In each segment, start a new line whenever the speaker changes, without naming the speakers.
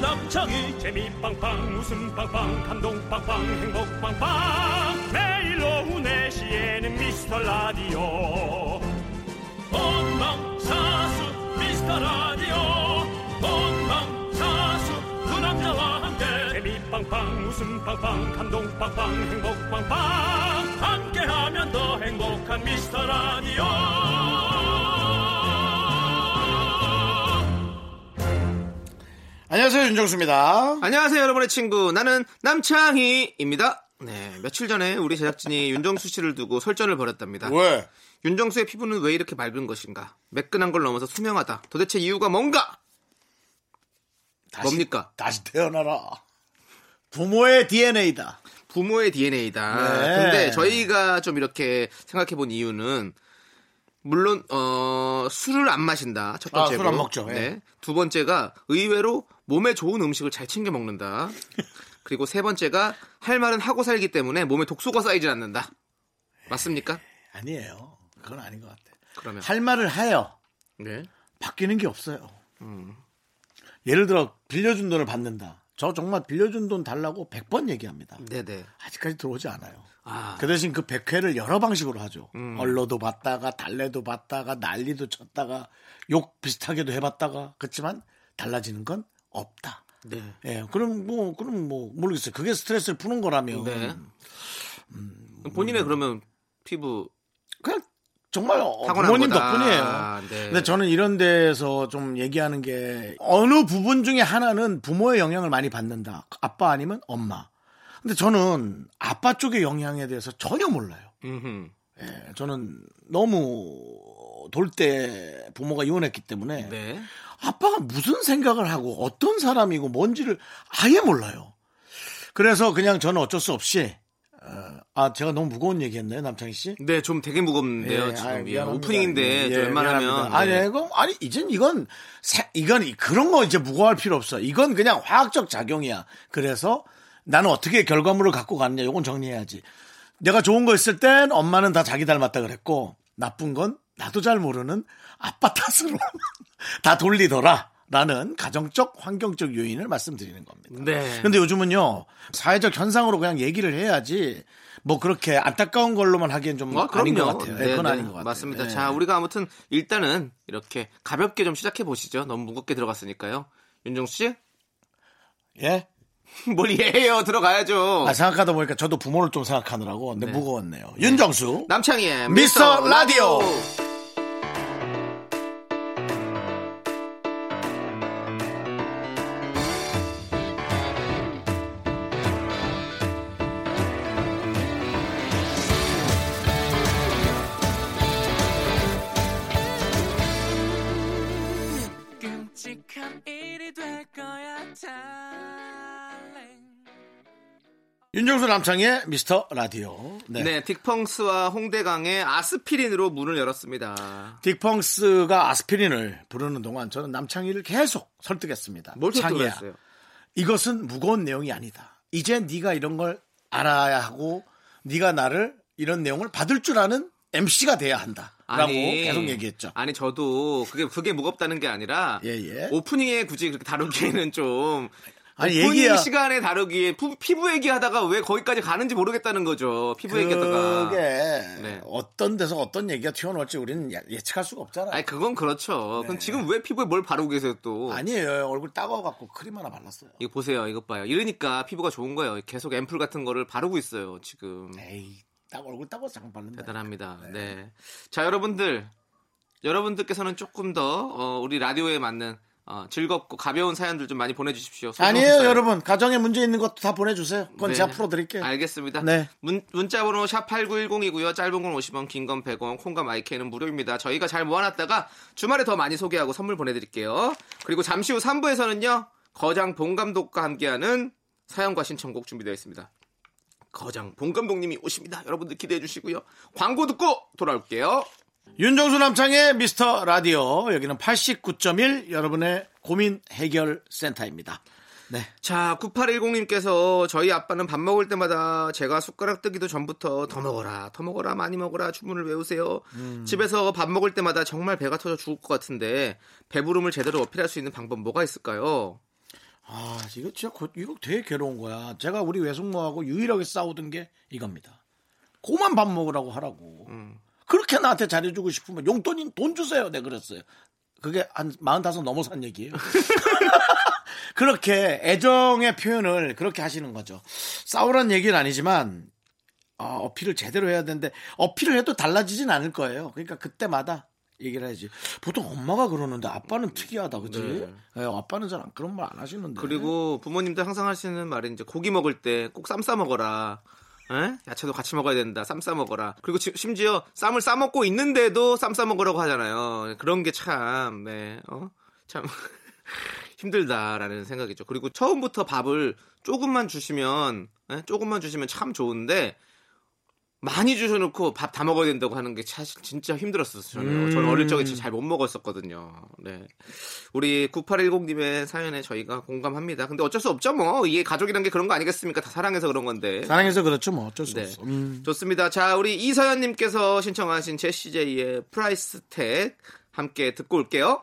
남창희.
재미 빵빵 웃음 빵빵 감동 빵빵 행복 빵빵. 매일 오후 4시에는 미스터 라디오.
본방사수 미스터 라디오
빵빵 웃음 빵빵 감동 빵빵 행복 빵빵
함께하면 더 행복한 미스터 라디오
안녕하세요 윤정수입니다.
안녕하세요, 여러분의 친구. 나는 남창희입니다. 네, 며칠 전에 우리 제작진이 윤정수 씨를 두고 설전을 벌였답니다.
왜?
윤정수의 피부는 왜 이렇게 맑은 것인가? 매끈한 걸 넘어서 투명하다. 도대체 이유가 뭔가?
다시,
뭡니까?
다시 태어나라. 부모의 DNA다.
부모의 DNA다.
네.
근데 저희가 좀 이렇게 생각해 본 이유는 물론 어 술을 안 마신다. 첫
아,
번째고.
술안 먹죠. 예.
네. 두 번째가 의외로 몸에 좋은 음식을 잘 챙겨 먹는다. 그리고 세 번째가 할 말은 하고 살기 때문에 몸에 독소가 쌓이지 않는다. 맞습니까?
아니에요. 그건 아닌 것 같아.
그러면
할 말을 해요.
네.
바뀌는 게 없어요.
음.
예를 들어 빌려준 돈을 받는다. 저 정말 빌려준 돈 달라고 100번 얘기합니다.
네네.
아직까지 들어오지 않아요.
아,
그 대신 그 100회를 여러 방식으로 하죠.
음.
얼로도 받다가 달래도 받다가 난리도 쳤다가 욕 비슷하게도 해봤다가 그렇지만 달라지는 건 없다.
네.
예, 그럼 뭐 그럼 뭐 모르겠어요. 그게 스트레스를 푸는 거라면
네. 본인의 그러면 피부
정말 어, 부모님
거다.
덕분이에요.
네.
근데 저는 이런 데서 좀 얘기하는 게 어느 부분 중에 하나는 부모의 영향을 많이 받는다. 아빠 아니면 엄마. 근데 저는 아빠 쪽의 영향에 대해서 전혀 몰라요.
음흠.
예, 저는 너무 돌 때 부모가 이혼했기 때문에
네.
아빠가 무슨 생각을 하고 어떤 사람이고 뭔지를 아예 몰라요. 그래서 그냥 저는 어쩔 수 없이 어, 아 제가 너무 무거운 얘기했나요 남창희 씨?
네, 좀 되게 무겁는데요.
예,
지금
아유,
예,
미안합니다.
오프닝인데
예,
좀 웬만하면
미안합니다. 아니
네.
이거 아니 이젠 이건 세- 이건 그런 거 이제 무거워할 필요 없어. 이건 그냥 화학적 작용이야. 그래서 나는 어떻게 결과물을 갖고 가느냐 요건 정리해야지. 내가 좋은 거 있을 땐 엄마는 다 자기 닮았다 그랬고 나쁜 건 나도 잘 모르는 아빠 탓으로 다 돌리더라. 라는 가정적 환경적 요인을 말씀드리는 겁니다.
네.
근데 요즘은요 사회적 현상으로 그냥 얘기를 해야지 뭐 그렇게 안타까운 걸로만 하기엔 좀
어,
아닌 것. 같아요.
네,
네, 그건
네,
아닌 것 같아요.
맞습니다.
네.
자, 우리가 아무튼 일단은 이렇게 가볍게 좀 시작해 보시죠. 너무 무겁게 들어갔으니까요. 윤정수 씨?
예?
뭘 예해요. 들어가야죠.
아, 생각하다 보니까 저도 부모를 좀 생각하느라고 근데 무거웠네요. 윤정수
남창희의
미스터 라디오.
끔찍한
윤정수 남창의 미스터 라디오. 네.
네. 딕펑스와 홍대강의 아스피린으로 문을 열었습니다.
딕펑스가 아스피린을 부르는 동안 저는 남창희를 계속 설득했습니다.
뭘
창희야,
설득했어요?
이것은 무거운 내용이 아니다. 이제 네가 이런 걸 알아야 하고 네가 나를 이런 내용을 받을 줄 아는 MC가 돼야 한다. 라고 계속 얘기했죠.
아니 저도 그게 그게 무겁다는 게 아니라
예, 예.
오프닝에 굳이 그렇게 다루기에는 좀
아니, 얘기야.
시간에 다루기에 피, 피부 얘기하다가 왜 거기까지 가는지 모르겠다는 거죠. 피부 얘기하다가.
그게
네.
어떤 데서 어떤 얘기가 튀어나올지 우리는 예- 예측할 수가 없잖아요.
아니 그건 그렇죠. 그럼 지금 왜 피부에 뭘 바르고 계세요 또?
네. 아니에요. 얼굴 따가워갖고 크림 하나 발랐어요.
이거 보세요. 이것 봐요. 이러니까 피부가 좋은 거예요. 계속 앰플 같은 거를 바르고 있어요. 지금.
에이, 딱 얼굴 따가워 잠깐 바른다.
대단합니다. 네. 자, 여러분들. 여러분들께서는 조금 더 어, 우리 라디오에 맞는 어, 즐겁고 가벼운 사연들 좀 많이 보내주십시오.
아니에요,
사연.
여러분. 가정에 문제 있는 것도 다 보내주세요. 그건
네.
제가 풀어드릴게요.
알겠습니다.
네.
문, 문자번호 샵 8910이고요. 짧은 건 50원, 긴 건 100원, 콩과 마이크는 무료입니다. 저희가 잘 모아놨다가 주말에 더 많이 소개하고 선물 보내드릴게요. 그리고 잠시 후 3부에서는요. 거장 본 감독과 함께하는 사연과 신청곡 준비되어 있습니다. 거장 본 감독님이 오십니다. 여러분들 기대해 주시고요. 광고 듣고 돌아올게요.
윤정수 남창의 미스터 라디오. 여기는 89.1 여러분의 고민 해결 센터입니다. 네.
자, 9810님께서 저희 아빠는 밥 먹을 때마다 제가 숟가락 뜨기도 전부터 더 먹어라, 더 먹어라, 많이 먹어라 주문을 외우세요.
음.
집에서 밥 먹을 때마다 정말 배가 터져 죽을 것 같은데 배부름을 제대로 어필할 수 있는 방법 뭐가 있을까요?
아, 이거 진짜 고- 이거 되게 괴로운 거야. 제가 우리 외숙모하고 유일하게 싸우던 게 이겁니다. 고만 밥 먹으라고 하라고.
음.
그렇게 나한테 잘해주고 싶으면 용돈인 돈 주세요. 내 그랬어요. 그게 한 45 넘어선 얘기예요. 그렇게 애정의 표현을 그렇게 하시는 거죠. 싸우란 얘기는 아니지만 아, 어필을 제대로 해야 되는데 어필을 해도 달라지진 않을 거예요. 그러니까 그때마다 얘기를 해야지. 보통 엄마가 그러는데 아빠는 특이하다, 그지?
네.
예, 아빠는 잘 안- 그런 말 안 하시는데.
그리고 부모님들 항상 하시는 말이 이제 고기 먹을 때 꼭 쌈 싸 먹어라. 에? 야채도 같이 먹어야 된다. 쌈 싸 먹어라. 그리고 지- 심지어 쌈을 싸 먹고 있는데도 쌈 싸 먹으라고 하잖아요. 그런 게 참, 네, 어? 참 힘들다라는 생각이죠. 그리고 처음부터 밥을 조금만 주시면, 에? 조금만 주시면 참 좋은데 많이 주셔놓고 밥 다 먹어야 된다고 하는 게 사실 진짜 힘들었어요. 저는, 저는 어릴 적에 잘 못 먹었었거든요. 네. 우리 9810님의 사연에 저희가 공감합니다. 근데 어쩔 수 없죠, 뭐. 이게 가족이란 게 그런 거 아니겠습니까? 다 사랑해서 그런 건데.
사랑해서 그렇죠, 뭐 어쩔 수
네.
없어. 음.
좋습니다. 자, 우리 이서연님께서 신청하신 제시제이의 Price Tag 함께 듣고 올게요.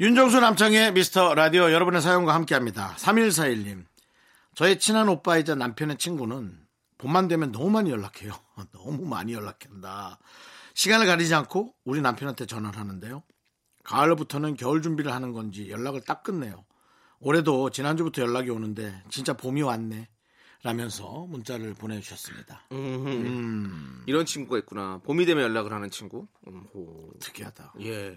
윤정수 남창희의 미스터 라디오 여러분의 사연과 함께 합니다. 3141님. 저의 친한 오빠이자 남편의 친구는 봄만 되면 너무 많이 연락해요. 너무 많이 연락한다. 시간을 가리지 않고 우리 남편한테 전화를 하는데요. 가을부터는 겨울 준비를 하는 건지 연락을 딱 끝내요. 올해도 지난주부터 연락이 오는데 진짜 봄이 왔네. 라면서 문자를 보내주셨습니다.
음, 이런 친구가 있구나. 봄이 되면 연락을 하는 친구. 음호.
특이하다.
예.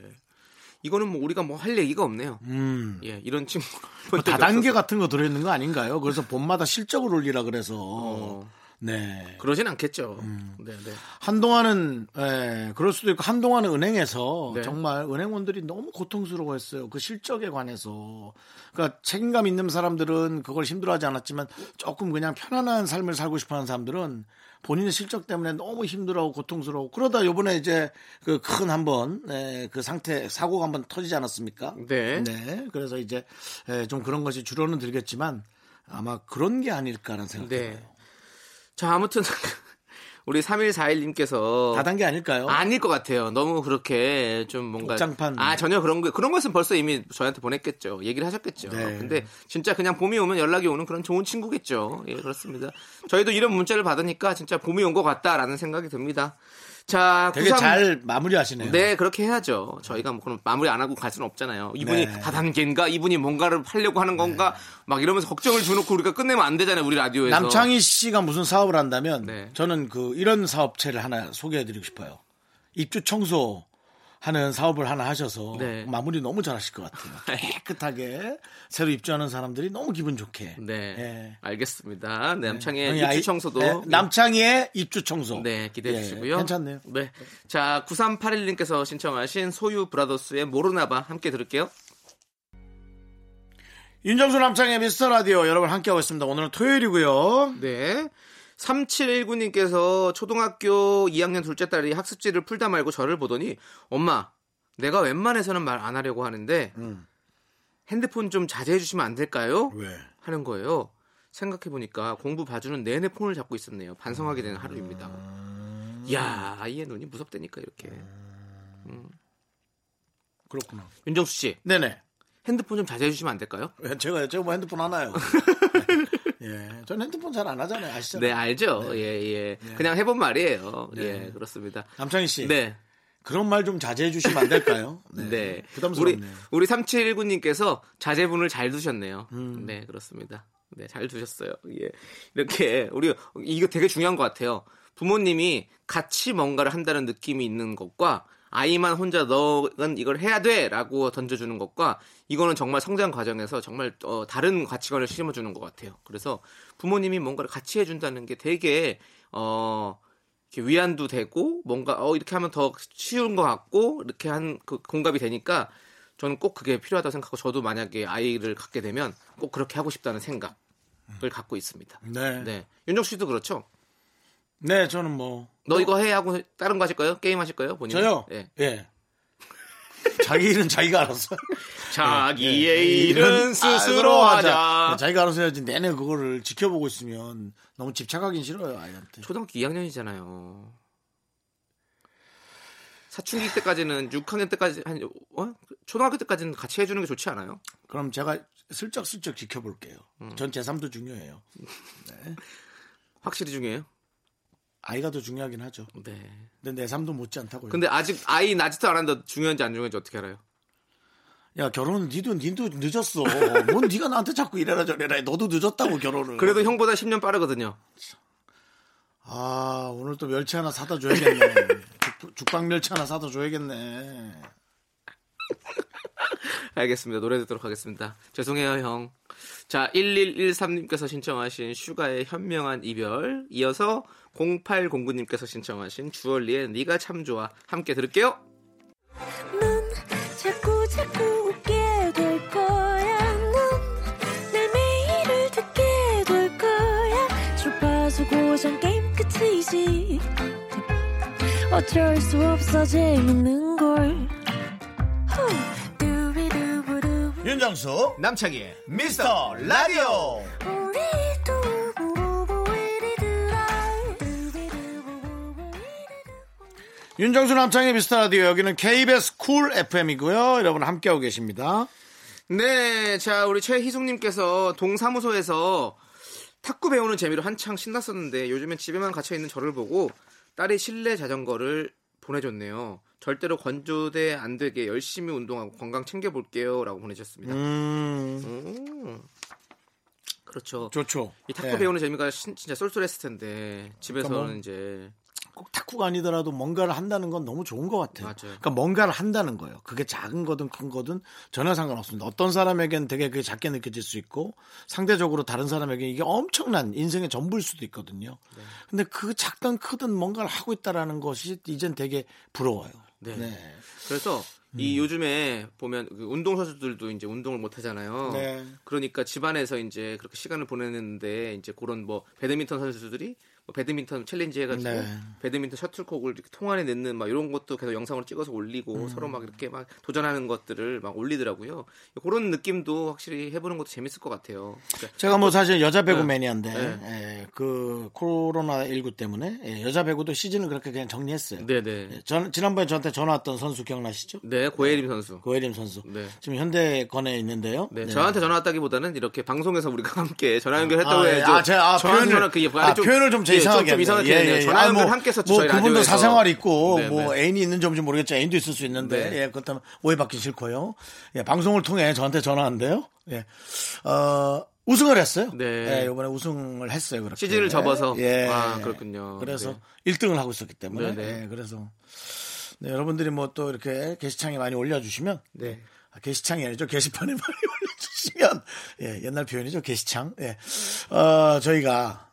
이거는 뭐 우리가 뭐 할 얘기가 없네요.
음.
예, 이런 친구.
뭐 다단계 같은 거 들어있는 거 아닌가요? 그래서 봄마다 실적을 올리라 그래서.
어,
네.
그러진 않겠죠.
음.
네, 네.
한동안은 예, 그럴 수도 있고 한동안은 은행에서
네.
정말 은행원들이 너무 고통스러워했어요. 그 실적에 관해서. 그러니까 책임감 있는 사람들은 그걸 힘들어하지 않았지만 조금 그냥 편안한 삶을 살고 싶어하는 사람들은 본인의 실적 때문에 너무 힘들어하고 고통스러워. 그러다 요번에 이제 그 큰 한번 예, 그 상태 사고가 한번 터지지 않았습니까?
네.
네. 그래서 이제 예, 좀 그런 것이 줄어는 들겠지만 아마 그런 게 아닐까라는 생각이
네.
들어요.
자, 아무튼 우리 3141님께서
다단계 아닐까요?
아닐 것 같아요. 너무 그렇게 좀 뭔가
복장판.
아 전혀 그런 거 그런 것은 벌써 이미 저한테 보냈겠죠. 얘기를 하셨겠죠.
네.
근데 진짜 그냥 봄이 오면 연락이 오는 그런 좋은 친구겠죠. 예 그렇습니다. 저희도 이런 문자를 받으니까 진짜 봄이 온 것 같다라는 생각이 듭니다. 자,
되게
93
잘 마무리하시네요.
네, 그렇게 해야죠. 저희가 뭐 그럼 마무리 안 하고 갈 수는 없잖아요. 이분이
네.
다단계인가? 이분이 뭔가를 하려고 하는 건가? 막 이러면서 걱정을 주놓고 우리가 끝내면 안 되잖아요. 우리 라디오에서.
남창희 씨가 무슨 사업을 한다면
네.
저는 그 이런 사업체를 하나 소개해드리고 싶어요. 입주 청소 하는 사업을 하나 하셔서
네.
마무리 너무 잘하실 것 같아요. 깨끗하게 새로 입주하는 사람들이 너무 기분 좋게.
네.
예.
알겠습니다. 네, 남창의 입주 청소도
네, 남창희의 입주 청소.
네, 기대해
예,
주시고요.
괜찮네요.
네. 자, 9381님께서 신청하신 소유 브라더스의 모르나봐 함께 들을게요.
윤정수 남창의 미스터 라디오 여러분 함께하고 있습니다. 오늘은 토요일이고요.
네. 3719님께서 초등학교 2학년 둘째 딸이 학습지를 풀다 말고 저를 보더니 엄마, 내가 웬만해서는 말 안 하려고 하는데
음.
핸드폰 좀 자제해 주시면 안 될까요?
왜?
하는 거예요. 생각해 보니까 공부 봐주는 내내 폰을 잡고 있었네요. 반성하게 되는 하루입니다. 이야, 아이의 눈이 무섭다니까 이렇게.
그렇구나.
윤정수 씨,
네네.
핸드폰 좀 자제해 주시면 안 될까요?
왜, 제가 제가 뭐 핸드폰 하나요? 예, 저는 핸드폰 잘 안 하잖아요. 아시잖아요.
네, 알죠. 예, 예. 그냥 해본 말이에요. 예, 그렇습니다.
남창희 씨.
네.
그런 말 좀 자제해 주시면 안 될까요?
네. 우리,
부담스럽네요.
우리 3719님께서 자제분을 잘 두셨네요.
음.
네, 그렇습니다. 네, 잘 두셨어요. 예. 이렇게, 우리, 이거 되게 중요한 것 같아요. 부모님이 같이 뭔가를 한다는 느낌이 있는 것과 아이만 혼자 너는 이걸 해야 돼! 라고 던져주는 것과 이거는 정말 성장 과정에서 정말 어, 다른 가치관을 심어주는 것 같아요. 그래서 부모님이 뭔가를 같이 해준다는 게 되게, 어, 이렇게 위안도 되고 뭔가 어 이렇게 하면 더 쉬운 것 같고 이렇게 한 그 공감이 되니까 저는 꼭 그게 필요하다고 생각하고 저도 만약에 아이를 갖게 되면 꼭 그렇게 하고 싶다는 생각을 갖고 있습니다.
네. 네.
네, 윤정 씨도 그렇죠.
저는 뭐
너 이거 해 하고 다른 거 하실 거예요? 게임 하실 거예요? 본인?
저요.
예.
예. 자기 일은 자기가 알아서.
자기의 일은 스스로 하자.
자기가 알아서 해야지. 내내 그거를 지켜보고 있으면 너무 집착하긴 싫어요, 아이한테.
초등학교 2학년이잖아요. 사춘기 때까지는 6학년 때까지 한 어? 초등학교 때까지는 같이 해주는 게 좋지 않아요?
그럼 제가 슬쩍슬쩍 지켜볼게요.
음.
전 제3도 중요해요.
확실히 중요해요.
아이가 더 중요하긴 하죠.
네.
근데 내 삶도 못지 않다고요.
근데 아직 아이 낳지도 않았는데 중요한지 안 중요한지 어떻게 알아요?
야 결혼은 니도 니도 늦었어. 뭔 네가 나한테 자꾸 이래라 저래라 해. 너도 늦었다고 결혼을.
그래도 형보다 10년 빠르거든요.
아 오늘 또 멸치 하나 사다 줘야겠네. 죽, 죽방 멸치 하나 사다 줘야겠네.
알겠습니다. 노래 듣도록 하겠습니다. 죄송해요, 형. 자, 1113님께서 신청하신 슈가의 현명한 이별. 이어서 0809님께서 신청하신 주얼리의 네가 참 좋아. 함께 들을게요.
넌 자꾸 자꾸 웃게 될 거야. 넌내 매일을 듣게 될 거야. 주파수 고정 게임 끝이지. 어쩔 수 없어 재밌는 걸. 후.
윤정수
남창희의
미스터 라디오. 윤정수 남창희의 미스터 라디오 여기는 KBS 쿨 FM이고요. 여러분 함께하고 계십니다.
네, 자, 우리 최희숙님께서 동사무소에서 탁구 배우는 재미로 한창 신났었는데 요즘엔 집에만 갇혀 있는 저를 보고 딸이 실내 자전거를 보내줬네요. 절대로 건조대 안 되게 열심히 운동하고 건강 챙겨볼게요. 라고 보내주셨습니다.
음
음, 그렇죠.
좋죠.
이 탁구
예.
배우는 재미가 신- 진짜 쏠쏠했을 텐데 집에서는
그러니까 뭐
이제
꼭 탁구가 아니더라도 뭔가를 한다는 건 너무 좋은 것 같아요.
맞아요.
그러니까 뭔가를 한다는 거예요. 그게 작은 거든 큰 거든 전혀 상관없습니다. 어떤 사람에겐 되게 그게 작게 느껴질 수 있고 상대적으로 다른 사람에게 이게 엄청난 인생의 전부일 수도 있거든요.
네.
근데 그 작든 크든 뭔가를 하고 있다라는 것이 이젠 되게 부러워요.
네.
네.
그래서
음.
이 요즘에 보면 그 운동 선수들도 이제 운동을 못 하잖아요.
네.
그러니까 집안에서 이제 그렇게 시간을 보내는데 이제 그런 뭐 배드민턴 선수들이 뭐 배드민턴 챌린지 해가지고
네.
배드민턴 셔틀콕을 이렇게 통안에 넣는 막 이런 것도 계속 영상으로 찍어서
음.
올리고 서로 막 이렇게 막 도전하는 것들을 막 올리더라고요. 그런 느낌도 확실히 해보는 것도 재밌을 것 같아요. 그러니까
제가 뭐 사실 여자 배구
네.
매니아인데
네.
예, 그 코로나 19 때문에 예, 여자 배구도 시즌을 그렇게 그냥 정리했어요.
네네.
예, 전 지난번에 저한테 전화 왔던 선수 기억나시죠?
네, 고혜림 선수.
고혜림 선수.
네.
지금 현대건설에 있는데요.
네,
네.
저한테 전화 왔다기보다는 이렇게 방송에서 우리가 함께 전화 연결했다고
아, 예.
해야죠.
아, 제가 아, 표현을
전화 그
아, 표현을 좀 제
예,
이상하게
좀, 좀 이상하게
했네요.
했네요. 전화
아,
연결
뭐,
함께 했었죠.
뭐
저희
그분도
라디오에서.
사생활 있고
네,
뭐
네.
애인이 있는 점인지 모르겠죠. 애인도 있을 수 있는데
네.
예, 그렇다면 오해받기 싫고요. 예, 방송을 통해 저한테 전화한데요. 예. 어, 우승을 했어요.
네.
예, 이번에 우승을 했어요. 그렇게.
시즌을 접어서?
예.
아, 그렇군요.
그래서
네.
1등을 하고 있었기 때문에
네, 네.
예, 그래서 네, 여러분들이 뭐 또 이렇게 게시창에 많이 올려주시면
네.
아, 게시창이 아니죠. 게시판에 많이 올려주시면, 예, 옛날 표현이죠. 게시창. 예. 어, 저희가, 아,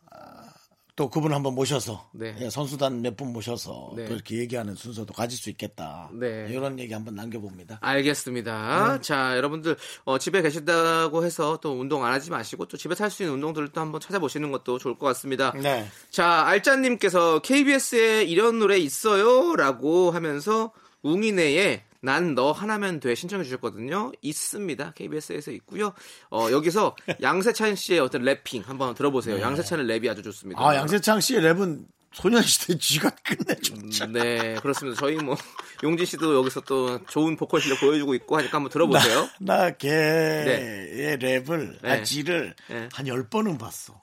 또 그분 한번 모셔서,
네.
예, 선수단 몇 분 모셔서
네.
또 이렇게 얘기하는 순서도 가질 수 있겠다.
네.
이런 얘기 한번 남겨봅니다.
알겠습니다.
네.
자, 여러분들 어, 집에 계신다고 해서 또 운동 안 하지 마시고 또 집에서 할수 있는 운동들을 또 한번 찾아보시는 것도 좋을 것 같습니다.
네.
자, 알짜님께서 KBS에 이런 노래 있어요? 라고 하면서 웅이네의 난 너 하나면 돼 신청해 주셨거든요. 있습니다. KBS에서 있고요. 어, 여기서 양세찬 씨의 어떤 래핑 한번 들어보세요. 양세찬의 랩이 아주 좋습니다.
아, 양세창 씨의 랩은 소녀시대 쥐가 끝내줬죠.
네, 그렇습니다. 저희 뭐 용진 씨도 여기서 또 좋은 보컬 실력 보여주고 있고 하니까 한번 들어보세요.
나 걔의 랩을, 아,
네.
지를
네.
한 열번은 봤어.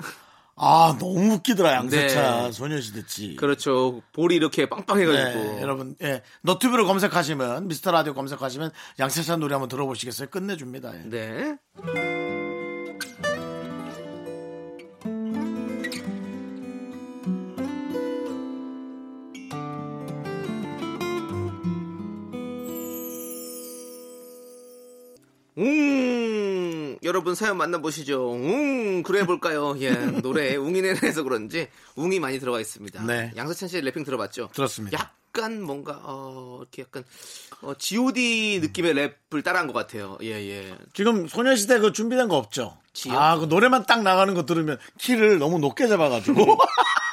아, 너무 웃기더라, 양세찬.
네.
소녀시대 지.
그렇죠. 볼이 이렇게 빵빵해가지고.
네, 여러분, 예. 너튜브로 검색하시면, 미스터 라디오 검색하시면 양세찬 노래 한번 들어보시겠어요? 끝내줍니다. 예.
네. 여러분 사연 만나보시죠. 음, 그래 볼까요? 예, 노래에 웅이네에서 그런지 웅이 많이 들어가 있습니다.
네.
양세찬 씨의 래핑 들어봤죠?
들었습니다.
약간 뭔가 어, 이렇게 약간 어, G.O.D 느낌의 랩을 따라한 것 같아요. 예, 예.
지금 소녀시대 그 준비된 거 없죠?
지요?
아, 그 노래만 딱 나가는 거 들으면 키를 너무 높게 잡아가지고.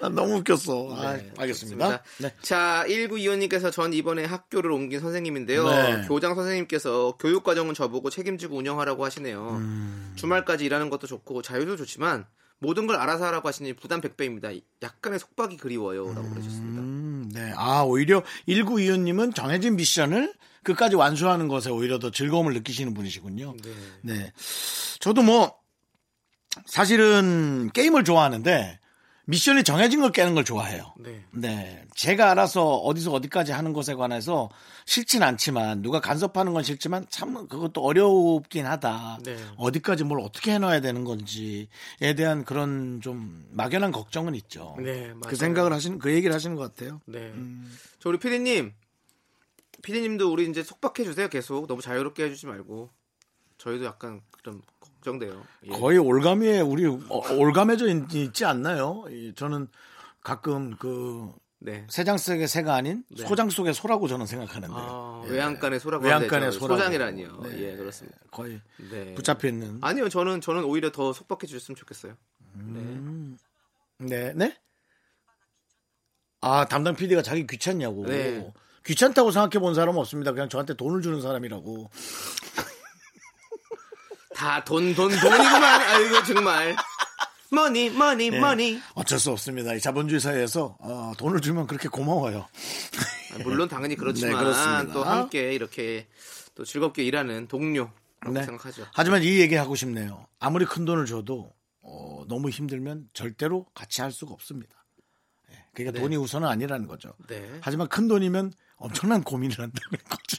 난 너무 웃겼어. 아,
네,
알겠습니다. 네.
자, 1925님께서 전 이번에 학교를 옮긴 선생님인데요.
네.
교장 선생님께서 교육과정은 저보고 책임지고 운영하라고 하시네요.
음.
주말까지 일하는 것도 좋고 자유도 좋지만 모든 걸 알아서 하라고 하시니 부담 100배입니다. 약간의 속박이 그리워요. 라고 그러셨습니다.
음, 네. 아, 오히려 1925님은 정해진 미션을 끝까지 완수하는 것에 오히려 더 즐거움을 느끼시는 분이시군요.
네.
네. 저도 뭐, 사실은 게임을 좋아하는데, 미션이 정해진 걸 깨는 걸 좋아해요.
네.
네. 제가 알아서 어디서 어디까지 하는 것에 관해서 싫진 않지만, 누가 간섭하는 건 싫지만, 참 그것도 어렵긴 하다.
네.
어디까지 뭘 어떻게 해놔야 되는 건지에 대한 그런 좀 막연한 걱정은 있죠.
네, 맞아요.
그 생각을 하시는, 그 얘기를 하시는 것 같아요.
네. 저 우리 피디님, 피디님도 우리 이제 속박해 주세요. 계속 너무 자유롭게 해주지 말고 저희도 약간 좀걱 정돼요. 예.
거의 올가미에 우리 어, 올가매져 있- 있지 않나요? 이, 저는 가끔 그
네.
새장 속의 새가 아닌
네.
소장 속의 소라고 저는 생각하는데
아,
예.
외양간의 소라고
외양간의 소라고.
소장이라니요.
네.
예, 그렇습니다.
거의
네.
붙잡혀 있는.
아니요, 저는 저는 오히려 더 속박해 주셨으면 좋겠어요.
네, 네. 아 담당 PD가 자기 귀찮냐고.
네.
귀찮다고 생각해 본 사람 은 없습니다. 그냥 저한테 돈을 주는 사람이라고.
다 돈 돈 돈이구만. 아이고 정말. money money
네.
money.
어쩔 수 없습니다. 이 자본주의 사회에서 어, 돈을 주면 그렇게 고마워요.
아, 물론 당연히 그렇지만
네, 그렇습니다.
또 함께 이렇게 또 즐겁게 일하는 동료 라고
네.
생각하죠.
하지만 이 얘기 하고 싶네요. 아무리 큰 돈을 줘도 어, 너무 힘들면 절대로 같이 할 수가 없습니다. 예, 그러니까
네.
돈이 우선은 아니라는 거죠.
네.
하지만 큰 돈이면 엄청난 고민을 한다는 거죠.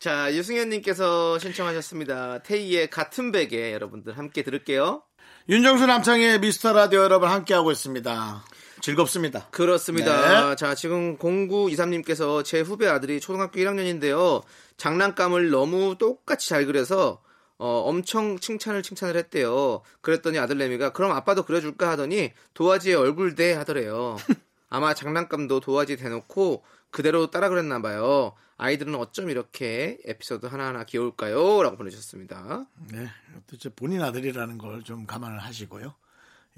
자, 유승현님께서 신청하셨습니다. 테이의 같은 베개 여러분들 함께 들을게요.
윤정수 남창의 미스터 라디오 여러분 함께하고 있습니다. 즐겁습니다.
그렇습니다.
네.
자, 지금 0923님께서 제 후배 아들이 초등학교 1학년인데요. 장난감을 너무 똑같이 잘 그려서 어, 엄청 칭찬을 칭찬을 했대요. 그랬더니 아들내미가 그럼 아빠도 그려줄까 하더니 도화지에 얼굴 대 하더래요. 아마 장난감도 도화지 대놓고 그대로 따라 그랬나 봐요. 아이들은 어쩜 이렇게 에피소드 하나하나 귀여울까요? 라고 보내주셨습니다.
네, 도대체 본인 아들이라는 걸 좀 감안을 하시고요.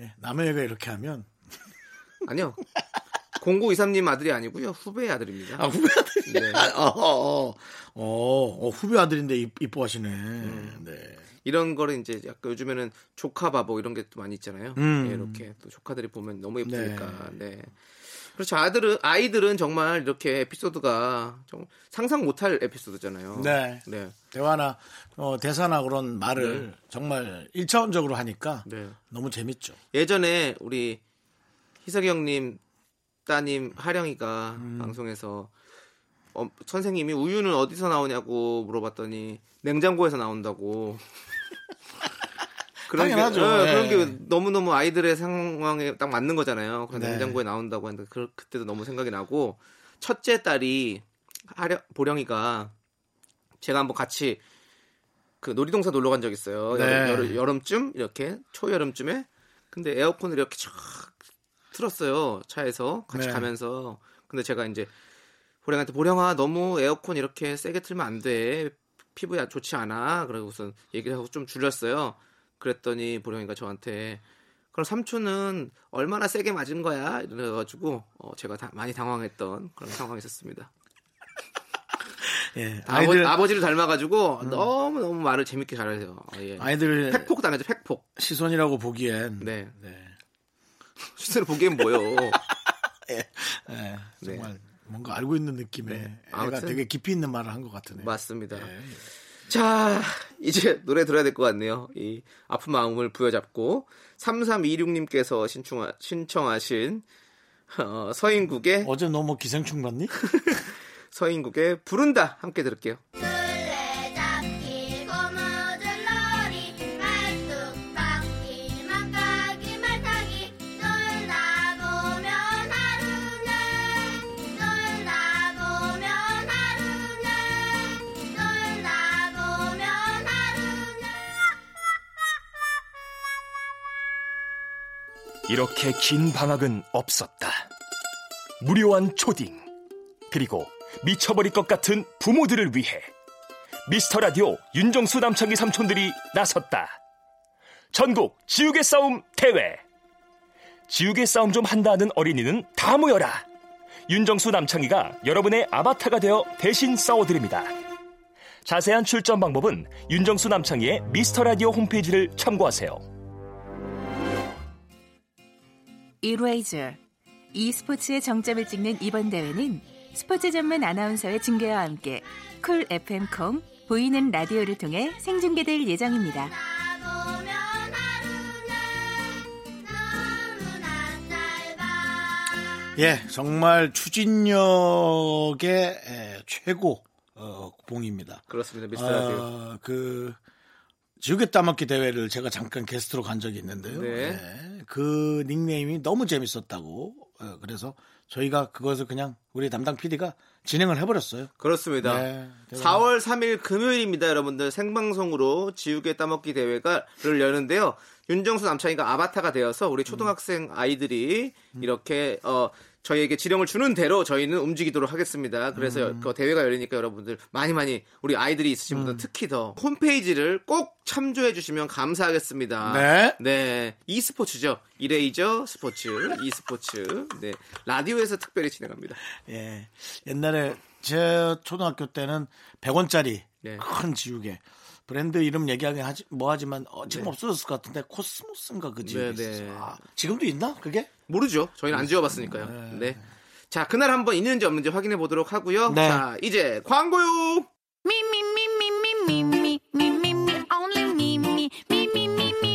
예, 남의 애가 이렇게 하면
아니요. 0923님 아들이 아니고요. 후배의 아들입니다.
아 후배 아들이
네.
어, 어, 어, 어, 어, 후배 아들인데 이- 이뻐하시네. 네.
이런 거를 이제 약간 요즘에는 조카 바보 이런 게 또 많이 있잖아요.
음.
예, 이렇게 또 조카들이 보면 너무 예쁘니까. 네. 그렇죠. 아들은 아이들은 정말 이렇게 에피소드가 좀 상상 못할 에피소드잖아요.
네.
네.
대화나 어, 대사나 그런 말을 정말 일차원적으로 하니까
네.
너무 재밌죠.
예전에 우리 희석이 형님 따님 하령이가
음.
방송에서 어, 선생님이 우유는 어디서 나오냐고 물어봤더니 냉장고에서 나온다고. 그런 게,
당연하죠.
어,
네.
그런 게 너무너무 아이들의 상황에 딱 맞는 거잖아요. 그래서
네.
냉장고에 나온다고 했는데 그, 그때도 너무 생각이 나고 첫째 딸이 하령, 보령이가 제가 한번 같이 그 놀이동산 놀러 간 적 있어요.
네.
여름, 여름 쯤 이렇게 초여름쯤에 근데 에어컨을 이렇게 쫙 틀었어요 차에서 같이
네.
가면서 근데 제가 이제 보령한테 보령아 너무 에어컨 이렇게 세게 틀면 안 돼 피부에 좋지 않아 그러고서 얘기를 하고 좀 줄였어요 그랬더니 보령이가 저한테 그럼 삼촌은 얼마나 세게 맞은 거야 이래가지고 어, 제가 다- 많이 당황했던 그런 상황이 있었습니다
예.
아버,
아이들
아버지 를 닮아가지고 너무 너무 말을 재밌게 잘하세요 아, 예.
아이들
팩폭 당하죠 팩폭
시선이라고 보기엔
네
네.
실제로 보기엔 뭐요
예, 정말 뭔가 알고 있는 느낌의 애가
네. 아무튼.
되게 깊이 있는 말을 한 것 같으네요.
맞습니다.
예.
자, 이제 노래 들어야 될 것 같네요. 이 아픈 마음을 부여잡고 3326님께서 신청하, 신청하신 어, 서인국의
어제 너뭐 기생충 봤니?
서인국의 부른다 함께 들을게요.
이렇게 긴 방학은 없었다. 무료한 초딩, 그리고 미쳐버릴 것 같은 부모들을 위해 미스터 라디오 윤정수 남창기 삼촌들이 나섰다. 전국 지우개 싸움 대회. 지우개 싸움 좀 한다는 어린이는 다 모여라. 윤정수 남창희가 여러분의 아바타가 되어 대신 싸워드립니다. 자세한 출전 방법은 윤정수 남창희의 미스터 라디오 홈페이지를 참고하세요.
eraser e스포츠의 정점을 찍는 이번 대회는 스포츠 전문 아나운서의 중계와 함께 쿨 FM 콩 보이는 라디오를 통해 생중계될 예정입니다.
예, 정말 추진력의 에, 최고 어, 봉입니다.
그렇습니다. 미스터 라디오.
어, 그 지우개 따먹기 대회를 제가 잠깐 게스트로 간 적이 있는데요.
네.
예, 그 닉네임이 너무 재밌었다고 어, 그래서 저희가 그것을 그냥 우리 담당 PD가 진행을 해버렸어요.
그렇습니다.
네,
4월 3일 금요일입니다, 여러분들. 생방송으로 지우개 따먹기 대회가를 여는데요. 윤정수 남창희가 아바타가 되어서 우리 초등학생 아이들이 이렇게 어 저희에게 지령을 주는 대로 저희는 움직이도록 하겠습니다. 그래서 그 대회가 열리니까 여러분들 많이 많이 우리 아이들이 있으신 분들 특히 더 홈페이지를 꼭 참조해 주시면 감사하겠습니다.
네.
네. e스포츠죠. 이레이저 스포츠, e스포츠. 네. 라디오에서 특별히 진행합니다.
예. 옛날에 제 초등학교 때는 100원짜리
네.
큰 지우개. 브랜드 이름 얘기하기 하지, 뭐 하지만 어, 지금 없어졌을 것 같은데 코스모스인가 그 지우개
네. 네.
아, 지금도 있나 그게?
모르죠. 저희는 안 지워봤으니까요. 네. 자, 그날 한번 있는지 없는지 확인해 보도록 하고요.
네.
자, 이제 광고요.
Me,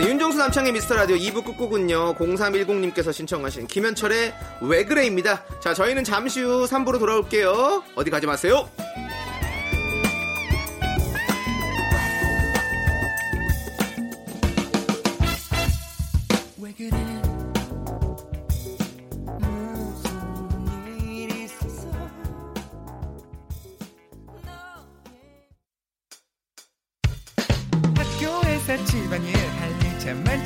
네, 윤정수 남창희의 미스터 라디오 2부 끝곡은요 0310님께서 신청하신 김현철의 왜 그래입니다. 자 저희는 잠시 후 3부로 돌아올게요. 어디 가지 마세요.
왜 그래? 무슨 일이 있었어?
학교에서 집안일 일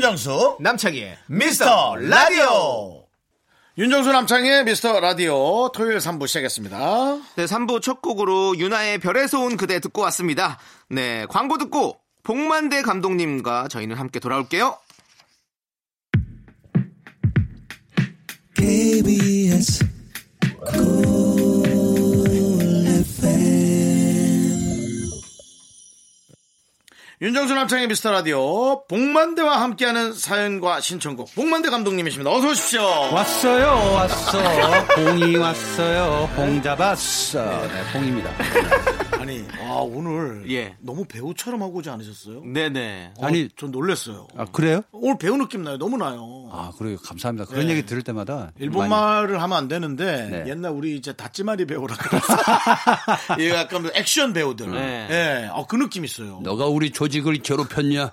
윤정수
남창희의
미스터 라디오. 윤정수 남창의 미스터 라디오. 토요일 3부 시작했습니다.
네, 3부 첫 곡으로 유나의 별에서 온 그대 듣고 왔습니다. 네 광고 듣고 복만대 감독님과 저희는 함께 돌아올게요.
KBS
윤정수 남창의 미스터 라디오 복만대와 함께하는 사연과 신청곡 복만대 감독님이십니다. 어서 오십시오.
왔어요, 왔어. 봉이 왔어요. 봉 잡았어. 네, 봉입니다.
아니 와 오늘
예.
너무 배우처럼 하고 오지 않으셨어요?
네네
어,
아니,
전 놀랐어요.
아, 그래요?
오늘 배우 느낌 나요. 너무 나요.
아, 그래요. 감사합니다. 그런
네.
얘기 들을 때마다.
일본
많이-
말을 하면 안 되는데
네.
옛날 우리 이제 다찌마리 배우라 그랬어. 예, 약간 액션 배우들.
네.
예, 어, 그 느낌 있어요.
너가 우리 조 직을 괴롭혔냐?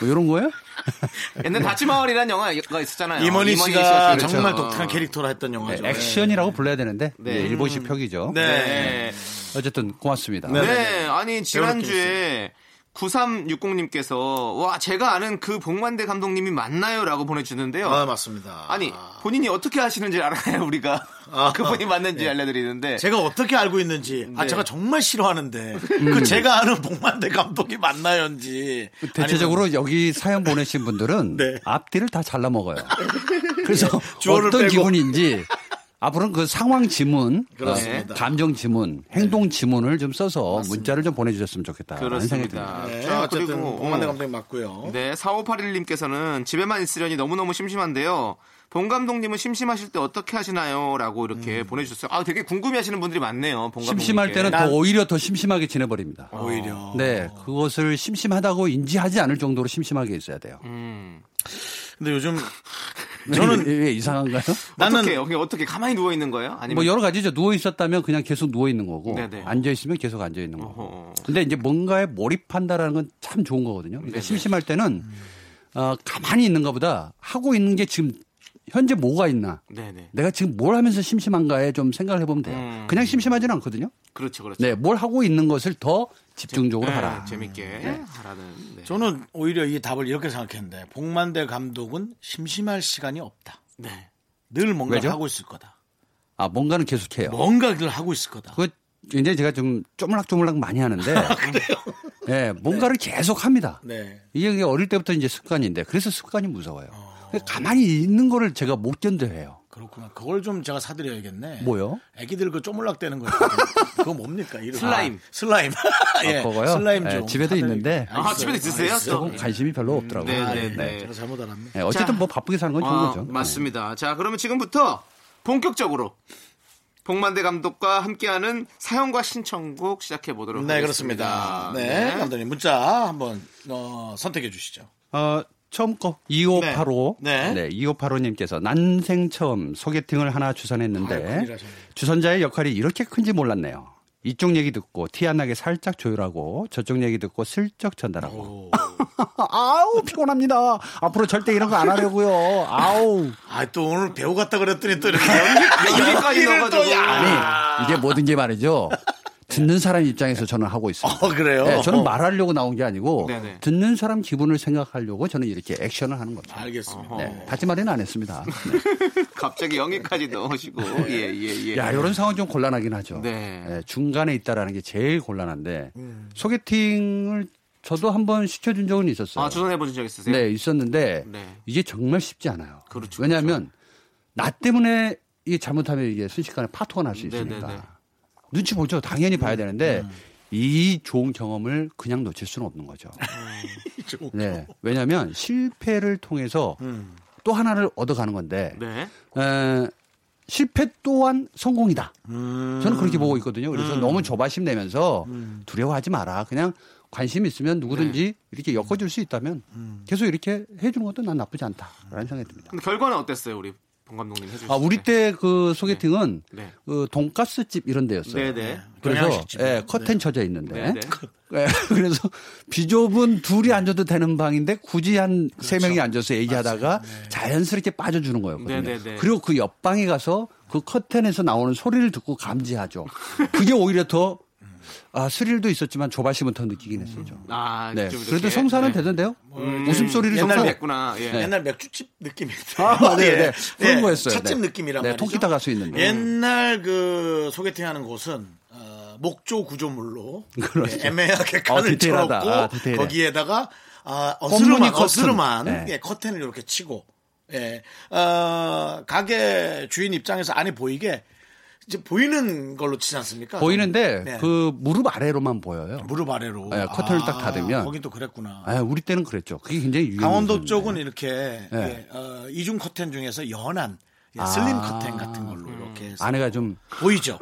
뭐 이런 거예요?
옛날 다치마을이라는 영화가 있었잖아요
이머니 씨가
그렇죠.
정말
어.
독특한 캐릭터로 했던 영화죠. 예.
액션이라고 불러야 되는데.
네.
네, 일본식 표기죠.
네.
네.
어쨌든 고맙습니다.
네.
네, 아니 지난주에 9360님께서 와 제가 아는 그 복만대 감독님이 맞나요라고 보내주는데요.
아, 맞습니다.
아니 본인이 어떻게 하시는지 알아요 우리가
아.
그분이 맞는지
네.
알려드리는데
제가 어떻게 알고 있는지, 아,
네.
제가 정말 싫어하는데, 그 제가 아는 복만대 감독이 맞나요인지.
대체적으로 여기 사연 보내신 분들은
네.
앞뒤를 다 잘라 먹어요. 그래서
주어를
어떤
빼고.
기분인지 앞으로는 그 상황 지문,
그렇습니다.
어, 감정 지문, 행동 지문을 좀 써서 문자를 좀 보내주셨으면 생각이
그렇습니다.
네,
자,
어쨌든
그리고,
복만대
어.
감독이 맞고요.
네 4581님께서는 집에만 있으려니 너무너무 심심한데요. 본 감독님은 심심하실 때 어떻게 하시나요? 라고 이렇게 보내주셨어요. 아, 되게 궁금해 하시는 분들이 많네요. 본
심심할. 때는
난-
더 오히려 더 심심하게 지내버립니다.
오히려.
네, 그것을 심심하다고 인지하지 않을 정도로 심심하게 있어야 돼요.
음.
근데 요즘
저는 왜 이상한가요?
나는
어떻게, 어떻게, 어떻게 가만히 누워 있는 거예요? 아니면
뭐 여러 가지죠. 누워 있었다면 그냥 계속 누워 있는 거고
네네.
앉아 있으면 계속 앉아 있는 거고.
어허.
근데 이제 뭔가에 몰입한다라는 건 참 좋은 거거든요. 그러니까
네네.
심심할 때는 어, 가만히 있는 것보다 하고 있는 게 지금 현재 뭐가 있나.
네네.
내가 지금 뭘 하면서 심심한가에 좀 생각을 해보면 돼요.
음.
그냥 심심하지는 않거든요.
그렇죠, 그렇죠.
네, 뭘 하고 있는 것을 더 집중적으로
네,
하라.
재밌게 하라는. 네.
저는 오히려 이 답을 이렇게 생각했는데, 복만대 감독은 심심할 시간이 없다.
네.
늘 뭔가를
왜죠?
하고 있을 거다.
아, 뭔가는 계속해요.
뭔가를 하고 있을 거다.
그거 굉장히 제가 좀 쪼물락쪼물락 많이 하는데.
아,
네, 뭔가를 계속 합니다.
네.
이게 어릴 때부터 이제 습관인데 그래서 습관이 무서워요. 가만히 있는 거를 제가 못 견뎌해요.
그렇구나. 그걸 좀 제가 사드려야겠네.
뭐요?
애기들 그 쪼물락대는 거. 그거 뭡니까? 이름.
슬라임.
아, 슬라임. 예,
그거요?
슬라임
예,
좀.
집에도
사드려-
있는데.
아, 집에도 있으세요?
조금 관심이 별로 없더라고요.
네,
아,
네,
네,
네.
제가 잘못 알았네.
네, 어쨌든
자.
뭐 바쁘게 사는 건 좋은
아,
거죠.
맞습니다. 자, 그러면 지금부터 본격적으로 복만대 감독과 함께하는 사연과 신청곡 시작해 보도록
네,
하겠습니다.
그렇습니다. 네, 감독님 문자 한번 어, 선택해 주시죠.
어, 처음 거 2585.
네.
네. 2585님께서 난생 처음 소개팅을 하나 주선했는데. 주선자의 역할이 이렇게 큰지 몰랐네요. 이쪽 얘기 듣고 티 안 나게 살짝 조율하고 저쪽 얘기 듣고 슬쩍 전달하고. 아우 피곤합니다. 앞으로 절대 이런 거 안 하려고요. 아우.
아, 또 오늘 배우 같다 그랬더니 또 이렇게
연기까지
연기를
넣어가지고.
아니 이게 모든 게 말이죠. 듣는 사람 입장에서 저는 하고 있습니다.
어, 그래요?
네, 저는 말하려고 나온 게 아니고
네네.
듣는 사람 기분을 생각하려고 저는 이렇게 액션을 하는 거죠.
알겠습니다.
네, 다시 말이는 안 했습니다.
갑자기 연기까지 넣으시고. 예, 예, 예.
야, 이런 상황 좀 곤란하긴 하죠.
네.
예, 중간에 있다라는 게 제일 곤란한데
음.
소개팅을 저도 한번 시켜준 적은 있었어요.
아, 주선해 보신 적 있으세요?
네, 있었는데
네.
이게 정말 쉽지 않아요.
그렇죠,
왜냐하면 나 때문에 이게 잘못하면 이게 순식간에 파토가 날수
네,
있으니까
네, 네.
눈치 보죠. 당연히 봐야 되는데
음.
이 좋은 경험을 그냥 놓칠 수는 없는 거죠. 네, 왜냐하면 실패를 통해서
음.
또 하나를 얻어가는 건데
네.
에, 실패 또한 성공이다.
음.
저는 그렇게 보고 있거든요. 그래서 너무 조바심 내면서 두려워하지 마라. 그냥 관심 있으면 누구든지
네.
이렇게 엮어줄 수 있다면
음.
계속 이렇게 해주는 것도 난 나쁘지 않다라는 생각이 듭니다.
결과는 어땠어요, 우리 본 감독님 해주실
아, 우리 때 그 소개팅은
네.
그 돈가스 집 이런 데였어요.
네, 네.
그래서
경양식집.
예, 커튼 쳐져 있는데
네, 네.
예, 그래서 비좁은 둘이 앉아도 되는 방인데 굳이 한세 명이 앉아서 얘기하다가 자연스럽게 빠져주는 거였거든요.
네, 네, 네.
그리고 그 옆방에 가서 그 커튼에서 나오는 소리를 듣고 감지하죠. 그게 오히려 더 아, 스릴도 있었지만 조바심은 더 느끼긴 했었죠.
아,
네. 그래도 성사는
네.
되던데요? 웃음소리를
옛날
좀
했구나. 예.
옛날 맥주집 느낌이
아, 네, 네. 그런
예,
거였어요.
찻집
네.
느낌이란
네,
말이죠.
통기타 갈수 있는.
옛날 그 소개팅 하는 곳은 어, 목조 구조물로
그렇죠.
예, 애매하게
어,
칸을
디테일하다.
쳐놓고
아.
거기에다가 아,
꽃무늬
어스름한
커튼.
어스름한
네.
예, 커튼을 이렇게 치고 예, 어, 가게 주인 입장에서 안이 보이게 이제 보이는 걸로 치지 않습니까?
보이는데
네.
그 무릎 아래로만 보여요.
무릎 아래로
네, 커튼을 딱 닫으면.
거긴 또 그랬구나.
아, 우리 때는 그랬죠. 그게 굉장히 유행.
강원도 쪽은 이렇게
네.
예, 어, 이중 커튼 중에서 연한 예, 슬림 커튼 같은 걸로 이렇게 해서
아내가 좀
보이죠.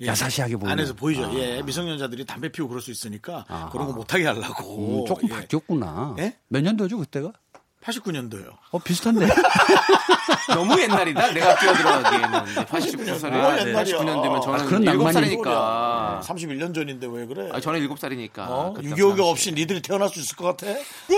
예.
야사시하게 보이는.
안에서 보이죠.
아.
예, 미성년자들이 담배 피우고 그럴 수 있으니까 그런 거 못하게 하려고.
음, 조금
예.
바뀌었구나.
예?
몇 년도죠 그때가?
89년도요.
어 비슷한데.
너무 옛날이다. 내가 끼어들어가기에는 89살에
뭐가 옛날이야.
89년 되면 저는
아, 그런 낭만이
7살이니까.
31년 전인데 왜 그래?
아, 저는 7살이니까.
어? 6.25가 없이 니들이 태어날 수 있을 것 같아?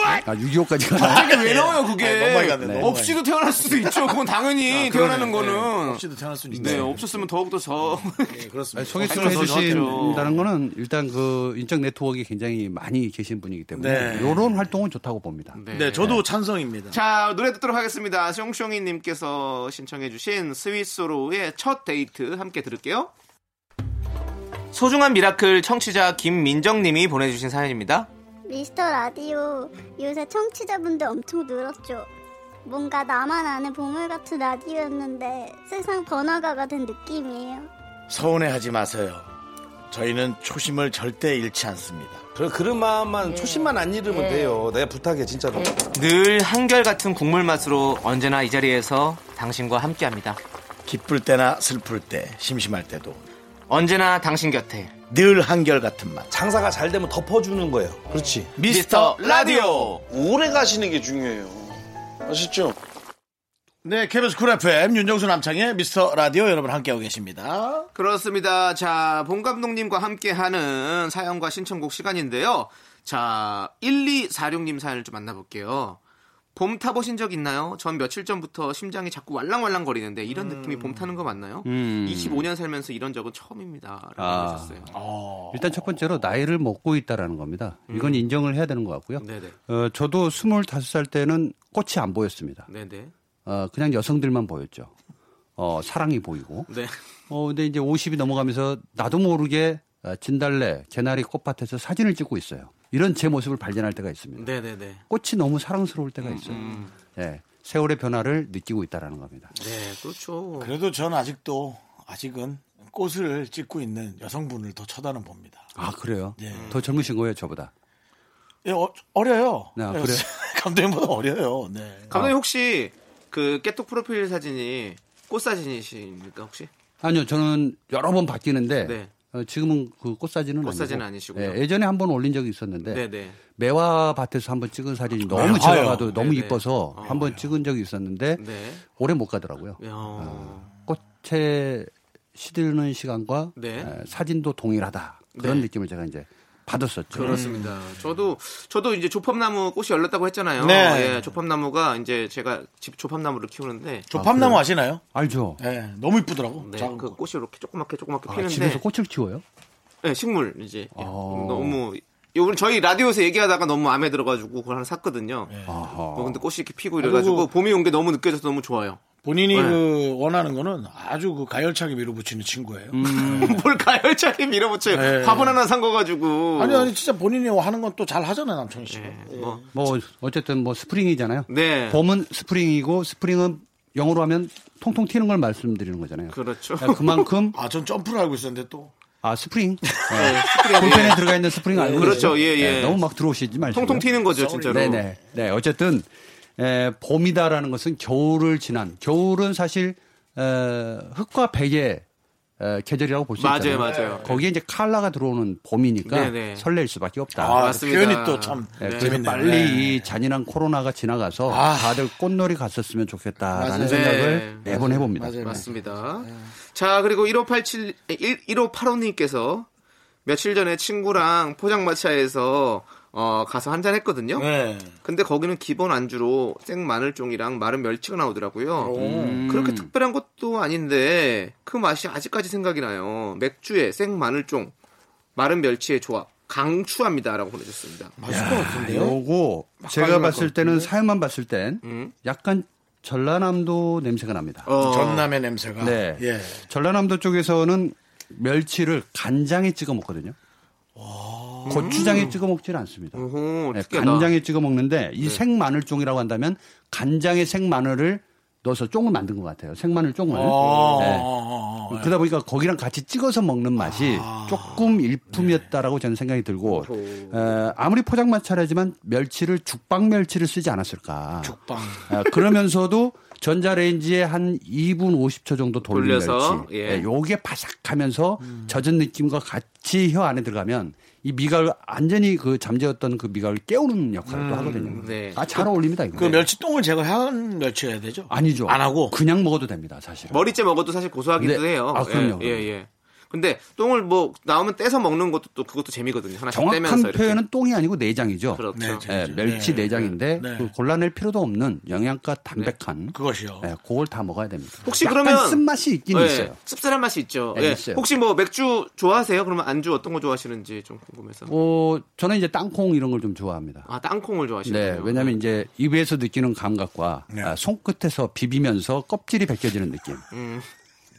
아, 6.25까지 가.
갑자기 왜 나와요 그게?
아, 너무 많이
없이도 태어날 수도 있죠. 그건 당연히 태어나는 거는.
없이도 태어날 수 있는데.
네, 없었으면 더욱더 저.
네, 그렇습니다.
소개팅을. 해주신다는 거는 일단 그 인적 네트워크가 굉장히 많이 계신 분이기 때문에
네.
이런 활동은 좋다고 봅니다.
네, 저도 찬성 입니다.
자, 노래 듣도록 하겠습니다. 숑숑이 님께서 신청해 주신 스위스로의 첫 데이트 함께 들을게요. 소중한 미라클 청취자 김민정 님이 보내주신 사연입니다.
미스터 라디오 요새 청취자분들 엄청 늘었죠. 뭔가 나만 아는 보물 같은 라디오였는데 세상 번화가가 된 느낌이에요.
서운해하지 마세요. 저희는 초심을 절대 잃지 않습니다.
그런 그런 마음만 초심만 안 잃으면 돼요. 내가 부탁해 진짜로.
늘 한결같은 국물 맛으로 언제나 이 자리에서 당신과 함께 합니다.
기쁠 때나 슬플 때, 심심할 때도
언제나 당신 곁에
늘 한결같은 맛.
장사가 잘 되면 덮어주는 거예요. 그렇지.
미스터 라디오.
오래 가시는 게 중요해요. 아셨죠?
네, KBS 쿨 FM 윤정수 남창희의 미스터 라디오 여러분 함께하고 계십니다.
그렇습니다. 자, 본 감독님과 함께하는 사연과 신청곡 시간인데요. 자, 1246님 사연을 좀 만나볼게요. 봄 타보신 적 있나요? 전 며칠 전부터 심장이 자꾸 왈랑왈랑 거리는데 이런 느낌이 봄 타는 거 맞나요?
음.
25년 살면서 이런 적은 처음입니다. 라고
아.
하셨어요.
일단 첫 번째로 나이를 먹고 있다라는 겁니다. 이건 인정을 해야 되는 것 같고요.
음. 네네.
어, 저도 25살 때는 꽃이 안 보였습니다.
네네.
어, 그냥 여성들만 보였죠. 어, 사랑이 보이고.
네.
어, 근데 이제 50이 넘어가면서 나도 모르게 어, 진달래, 개나리 꽃밭에서 사진을 찍고 있어요. 이런 제 모습을 발견할 때가 있습니다.
네네네.
꽃이 너무 사랑스러울 때가 있어요. 예, 세월의 변화를 느끼고 있다라는 겁니다.
네, 그렇죠.
그래도 전 아직도 아직은 꽃을 찍고 있는 여성분을 더 쳐다는 봅니다.
아, 그래요?
예.
더 젊으신 거예요, 저보다.
예, 어, 어려요.
네, 그래요?
감독님보다 어려요. 네.
감독님 혹시 그 깨톡 프로필 사진이 꽃 사진이십니까 혹시?
아니요, 저는 여러 번 바뀌는데
네.
어, 지금은 그 꽃사진은
꽃 사진은
아니고. 예, 예전에 한 번 올린 적이 있었는데
네네.
매화 밭에서 한 번 찍은 사진이 너무
매화요?
제가 봐도 너무
네네.
이뻐서
아,
한번 찍은 적이 있었는데
네.
오래 못 가더라고요.
야.
꽃에 시드는 시간과
네.
에, 사진도 동일하다 그런
네.
느낌을 제가 이제 받았었죠.
그렇습니다. 저도 저도 이제 조팝나무 꽃이 열렸다고 했잖아요.
네.
예, 조팝나무가 이제 제가 집 조팝나무를 키우는데
조팝나무 아 시나요?
알죠.
네, 너무 이쁘더라고.
네,
작은
그
거.
꽃이 이렇게 조그맣게 조그맣게
아,
피는데
집에서 꽃을 키워요?
네, 식물 이제 예,
아.
너무 요번 저희 라디오에서 얘기하다가 너무 마음에 들어가지고 그걸 하나 샀거든요.
아하.
뭐 근데 꽃이 이렇게 피고 이래가지고
그리고-
봄이 온 게 너무 느껴져서 너무 좋아요.
본인이
네.
그 원하는 거는 아주 그 가열차게 밀어붙이는 친구예요.
뭘 가열차게 밀어붙여요.
네.
화분 하나 산 거 가지고.
아니 아니 진짜 본인이 하는 건 또 잘 하잖아요 남창희 씨가.
예, 뭐,
뭐 어쨌든 뭐 스프링이잖아요.
네.
봄은 스프링이고 스프링은 영어로 하면 통통 튀는 걸 말씀드리는 거잖아요.
그렇죠.
야, 그만큼
아 전 점프를 알고 있었는데 또
아 스프링
네, 스프링.
볼펜에 들어가 있는 스프링 알고
그렇죠.
계시죠?
예, 예.
네, 너무 막 들어오시지 마시고
통통 튀는 거죠, 진짜로.
네네. 네 어쨌든 에, 봄이다라는 것은 겨울을 지난 겨울은 사실 에, 흙과 백의 에, 계절이라고 볼수
맞아요,
있잖아요.
맞아요.
거기에 이제 칼라가 들어오는 봄이니까
네네.
설렐 수밖에 없다.
아,
맞습니다.
표현이 또참
네,
네.
재밌네요.
빨리
네.
이 잔인한 코로나가 지나가서
아.
다들 꽃놀이 갔었으면 좋겠다라는
맞아요.
생각을
네.
매번 해봅니다.
맞아요.
맞습니다. 자, 그리고 1587, 1585님께서 며칠 전에 친구랑 포장마차에서 어, 가서 한잔 했거든요.
네.
근데 거기는 기본 안주로 생 마늘종이랑 마른 멸치가 나오더라고요.
음.
그렇게 특별한 것도 아닌데 그 맛이 아직까지 생각이 나요. 맥주에 생 마늘종, 마른 멸치의 조합. 강추합니다라고 보내줬습니다.
맛있을 것 같은데요?
요거 제가 봤을
것
때는? 사연만 봤을 땐
음.
약간 전라남도 냄새가 납니다.
어,
전남의 냄새가.
네.
예.
전라남도 쪽에서는 멸치를 간장에 찍어 먹거든요. 고추장에 찍어 먹지는 않습니다.
오호,
네,
특이하다.
간장에 찍어 먹는데 이
네.
생마늘종이라고 한다면 간장에 생마늘을 넣어서 종을 만든 것 같아요. 생마늘 종을.
어,
네.
어.
그러다 보니까 거기랑 같이 찍어서 먹는 맛이
아.
조금 일품이었다라고 저는 생각이 들고
오호.
에, 아무리 포장마차라지만 멸치를 죽방 멸치를 쓰지 않았을까.
죽방.
아, 그러면서도 전자레인지에 한 2분 50초 정도 돌린
돌려서,
멸치.
예.
예, 요게 바삭하면서 젖은 느낌과 같이 혀 안에 들어가면 이 미각을 완전히 그 잠재웠던 그 미각을 깨우는 역할을 또 하거든요.
네.
아, 잘 어울립니다, 이거.
그 멸치똥을 제거한 멸치여야 되죠?
아니죠.
안 하고?
그냥 먹어도 됩니다, 사실.
머리째 먹어도 사실 고소하기도
네.
해요.
아, 그럼요,
예, 예, 예. 근데 똥을 뭐 나오면 떼서 먹는 것도 또 그것도 재미거든요. 하나씩
정확한
떼면서 이렇게.
표현은 똥이 아니고 내장이죠.
그렇죠.
네,
예, 멸치
네,
내장인데
네.
그 골라낼 필요도 없는 영양가 담백한
그것이요.
예, 그걸 다 먹어야 됩니다.
혹시
약간
그러면
쓴맛이 있긴
예,
있어요.
씁쓸한 맛이 있죠.
네,
예.
있어요.
혹시 뭐 맥주 좋아하세요? 그러면 안주 어떤 거 좋아하시는지 좀 궁금해서.
어, 저는 이제 땅콩 이런 걸 좀 좋아합니다.
아 땅콩을 좋아하시는군요.
네, 왜냐하면 이제 입에서 느끼는 감각과
네.
아, 손끝에서 비비면서 껍질이 벗겨지는 느낌.
음.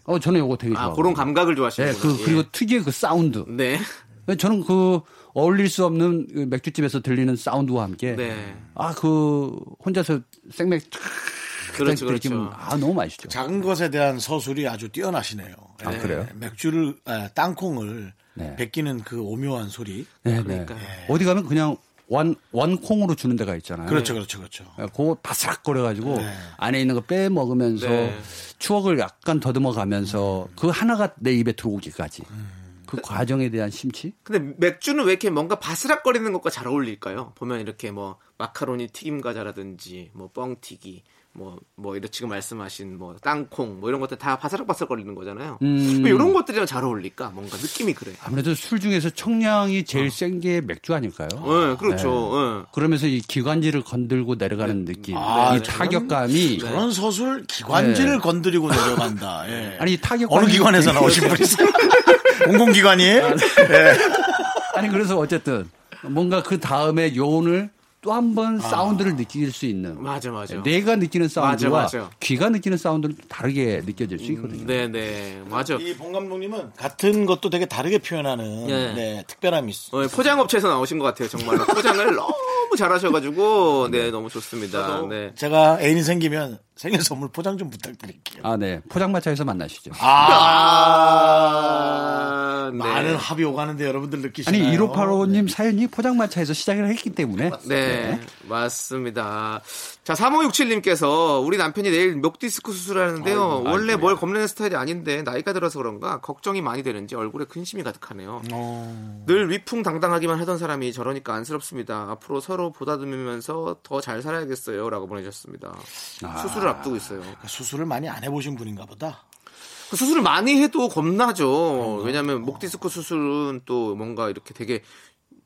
어, 저는 이거 되게
아
좋아해요.
그런 감각을
네,
좋아하시는구나.
그 그리고 특유의 그 사운드.
네.
저는 그 어울릴 수 없는 그 맥주집에서 들리는 사운드와 함께
네.
아그 혼자서 생맥 탁
그렇죠, 그렇죠.
아 너무 맛있죠.
작은 것에 대한 서술이 아주 뛰어나시네요.
아, 그래요?
맥주를 아, 땅콩을
네.
벗기는 그 오묘한 소리.
네, 네.
그러니까요.
어디 가면 그냥 원 원콩으로 주는 데가 있잖아요.
그렇죠, 그렇죠, 그렇죠.
네, 그거 바스락거려가지고
네.
안에 있는 거 빼 먹으면서
네.
추억을 약간 더듬어 가면서 그 하나가 내 입에 들어오기까지 그 과정에 대한 심취.
근데 맥주는 왜 이렇게 뭔가 바스락거리는 것과 잘 어울릴까요? 보면 이렇게 뭐 마카로니 튀김 과자라든지 뭐 뻥튀기 뭐 뭐 이런 지금 말씀하신 뭐 땅콩 뭐 이런 것들 다 바스락바스락거리는 거잖아요.
음.
왜 이런 것들이랑 잘 어울릴까? 뭔가 느낌이 그래.
아무래도 술 중에서 청량이 제일 센게 맥주 아닐까요?
네, 그렇죠. 예.
그러면서 이 기관지를 건들고 내려가는 느낌,
아,
이 타격감이
그런 서술 기관지를
네.
건드리고 내려간다. 예.
아니 타격감이
어느 기관에서 나오신 분이세요? 공공기관이에요?
아니 그래서 어쨌든 뭔가 그 다음에 요온을 또 한번 사운드를 느낄 수 있는
맞아, 맞아.
뇌가 느끼는 사운드와
맞아, 맞아.
귀가 느끼는 사운드는 다르게 느껴질 수 있거든요.
네, 네. 맞아.
이 봉 감독님은 같은 것도 되게 다르게 표현하는
예.
네, 특별함이 있어.
어, 포장업체에서 나오신 것 같아요, 정말로. 포장을 너무 잘하셔가지고, 네, 너무 좋습니다. 네.
제가 애인이 생기면 생일 선물 포장 좀 부탁드릴게요.
아, 네. 포장마차에서 만나시죠.
아, 네.
많은 합이 오가는데 여러분들 느끼시나요?
아니 1585님 사연이 포장마차에서 시작을 했기 때문에
네, 맞습니다. 자, 3567님께서 우리 남편이 내일 목디스크 수술하는데요.
아이고,
원래
아이고야.
뭘 겁내는 스타일이 아닌데 나이가 들어서 그런가 걱정이 많이 되는지 얼굴에 근심이 가득하네요.
어.
늘 위풍당당하기만 하던 사람이 저러니까 안쓰럽습니다. 앞으로 서로 보다듬으면서 더 잘 살아야겠어요. 라고 보내주셨습니다. 수술을 앞두고 있어요.
수술을 많이 안 해보신 분인가 보다.
그 수술을 많이 해도 겁나죠. 왜냐하면 목 디스크 수술은 또 뭔가 이렇게 되게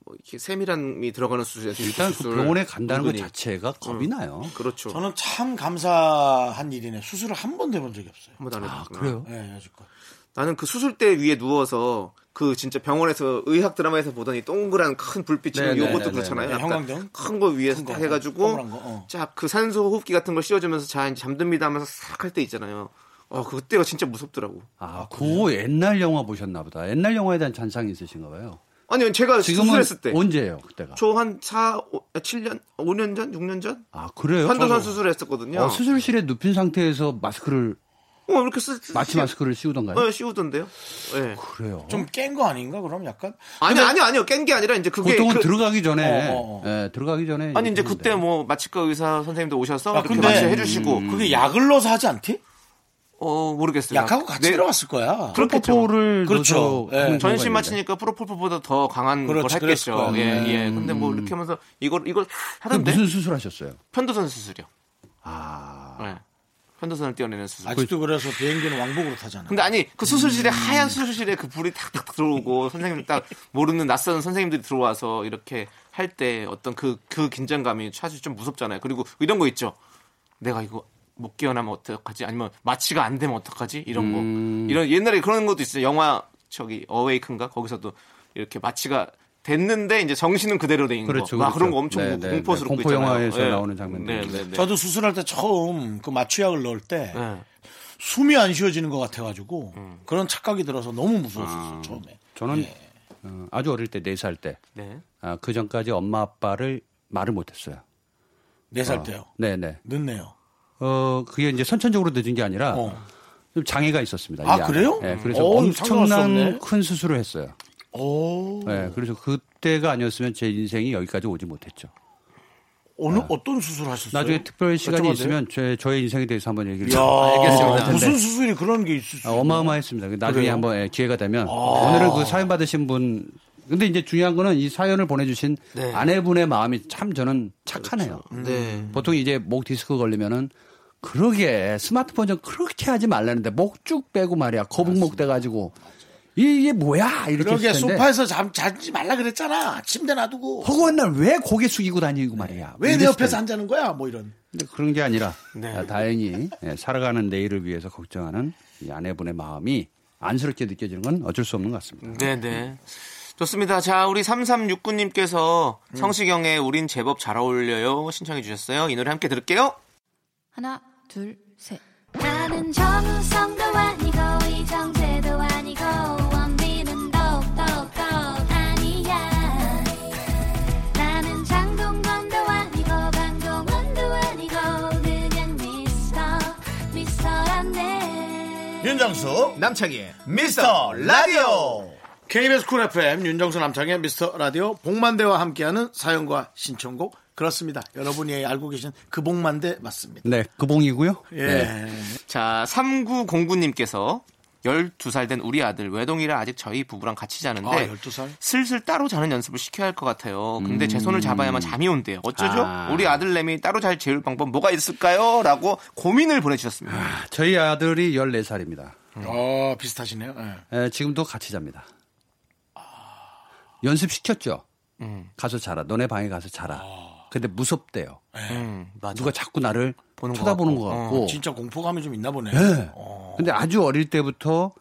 뭐 이렇게 세밀함이 들어가는 수술이에요.
일단 그
수술.
병원에 간다는 것. 자체가 겁이 나요.
그렇죠.
저는 참 감사한 일이네. 수술을 한 번도 해본 적이 없어요.
한 번도 안
아,
해봤구나.
그래요?
네, 여지껏.
나는 그 수술대 위에 누워서 그 진짜 병원에서 의학 드라마에서 보더니 동그란 큰 불빛이
네, 네,
요것도
네,
그렇잖아요.
네, 형광등?
큰 거 위에서
큰 거,
딱 해가지고
어.
쫙그 산소 호흡기 같은 걸 씌워주면서 자 이제 잠듭니다 하면서 싹 할 때 있잖아요. 어 그때가 진짜 무섭더라고.
아, 그거 옛날 영화 보셨나 보다. 옛날 영화에 대한 잔상이 있으신가 봐요.
아니 제가 수술했을 때.
언제예요, 그때가?
저 한 4, 7년, 5년 전, 6년 전?
아, 그래요? 저도.
수술했었거든요.
어, 수술실에 눕힌 상태에서 마스크를
어, 이렇게 쓰, 쓰,
마취
쓰-
마스크를 씌우던가요?
어, 씌우던데요? 예.
그래요.
좀 깬 거 아닌가? 그럼 약간?
아니, 아니, 아니요. 깬 게 아니라 이제 그게.
보통은
그-
들어가기 전에
어, 어, 어.
예, 들어가기 전에
아니, 이제. 그때 뭐 마취과 의사 선생님도 오셔서
아,
이렇게
근데-
마취 해 주시고.
그게 약을 넣어서 하지 않지?
어, 모르겠어요.
약하고 같이
네.
들어갔을 거야.
프로포폴을
그렇죠. 예.
경우가
전신. 마취니까 프로폴폴보다 더 강한
그렇지,
걸 했겠죠.
거야.
예,
음.
예. 근데 뭐 이렇게 하면서 이걸, 이걸
그
하던데.
무슨 수술하셨어요?
편도선 수술이요.
아.
예. 편도선을 떼어내는 수술.
아직도 그래서 비행기는 왕복으로 타잖아.
근데 아니 그 수술실에 하얀 수술실에 그 불이 탁탁 들어오고 선생님 딱 모르는 낯선 선생님들이 들어와서 이렇게 할 때 어떤 그그 긴장감이 사실 좀 무섭잖아요. 그리고 이런 거 있죠. 내가 이거 못 깨어나면 어떡하지? 아니면 마취가 안 되면 어떡하지? 이런 거.
음.
이런 옛날에 그런 것도 있어요. 영화 저기 어웨이큰가 거기서도 이렇게 마취가 됐는데 이제 정신은 그대로 돼 있는
그렇죠,
거. 막
그렇죠.
그런 거 엄청
네, 네,
공포스럽고
네. 공포
있잖아요.
영화에서
예.
나오는 장면들.
네, 네, 네.
저도 수술할 때 처음 그 마취약을 넣을 때
예.
숨이 안 쉬어지는 것 같아가지고
음.
그런 착각이 들어서 너무 무서웠었어요
아,
처음에.
저는
예.
어, 아주 어릴 때 네 살 때.
네.
아, 그 전까지 엄마 아빠를 말을 못했어요.
네살
어,
때요.
네네.
늦네요.
어 그게 이제 선천적으로 늦은 게 아니라
어.
좀 장애가 있었습니다.
아. 그래요?
네, 그래서
오.
엄청난 큰 수술을 했어요.
오.
네, 그래서 그때가 아니었으면 제 인생이 여기까지 오지 못했죠.
어느 어떤 수술 하셨어요?
나중에 특별 시간이 있으면 제, 저의 인생에 대해서 한번 얘기를
돼요?
알겠습니다.
야, 무슨 수술이 그런 게 있을 수
아, 어마어마했습니다. 나중에
그래요?
한번 예, 기회가 되면 오늘은 그 사연 받으신 분 근데 이제 중요한 거는 이 사연을 보내주신
네.
아내분의 마음이 참 저는 착하네요.
네.
보통 이제 목 디스크 걸리면은 그러게 스마트폰 좀 그렇게 하지 말라는데 목 쭉 빼고 말이야 거북목 돼가지고 이게 뭐야 이렇게
그러게
했을 텐데
소파에서 잠 자지 말라 그랬잖아. 침대 놔두고.
허구한 날 왜 고개 숙이고 다니고 말이야.
왜 내 옆에서. 앉자는 거야? 뭐 이런.
근데 그런 게 아니라
네.
아, 다행히 예, 살아가는 내일을 위해서 걱정하는 이 아내분의 마음이 안쓰럽게 느껴지는 건 어쩔 수 없는 것 같습니다.
네네. 좋습니다. 자, 우리 3369님께서 성시경의 우린 제법 잘 어울려요 신청해 주셨어요. 이 노래 함께 들을게요.
하나, 둘, 셋.
나는 정우성도 아니고 이정재
윤정수
남창희의
미스터 라디오 KBS 쿨 FM 윤정수 남창희의 미스터 라디오 봉만대와 함께하는 사연과 신청곡 그렇습니다. 여러분이 알고 계신 그 봉만대 맞습니다.
네, 그 봉이고요.
예.
네.
자, 3909님께서 12살 된 우리 아들 외동이라 아직 저희 부부랑 같이 자는데
아, 12살?
슬슬 따로 자는 연습을 시켜야 할 것 같아요. 근데 제 손을 잡아야만 잠이 온대요. 어쩌죠?
음. 아.
우리 아들내미 따로 잘 재울 방법 뭐가 있을까요? 라고 고민을 보내주셨습니다.
저희 아들이 14살입니다.
어, 비슷하시네요. 예.
지금도 같이 잡니다. 연습시켰죠.
음.
가서 자라. 너네 방에 가서 자라. 근데 무섭대요.
음, 맞아.
누가 자꾸 나를
보는 것
쳐다보는
같고.
것
어,
같고.
진짜 공포감이 좀 있나 보네.
네. 근데 아주 어릴 때부터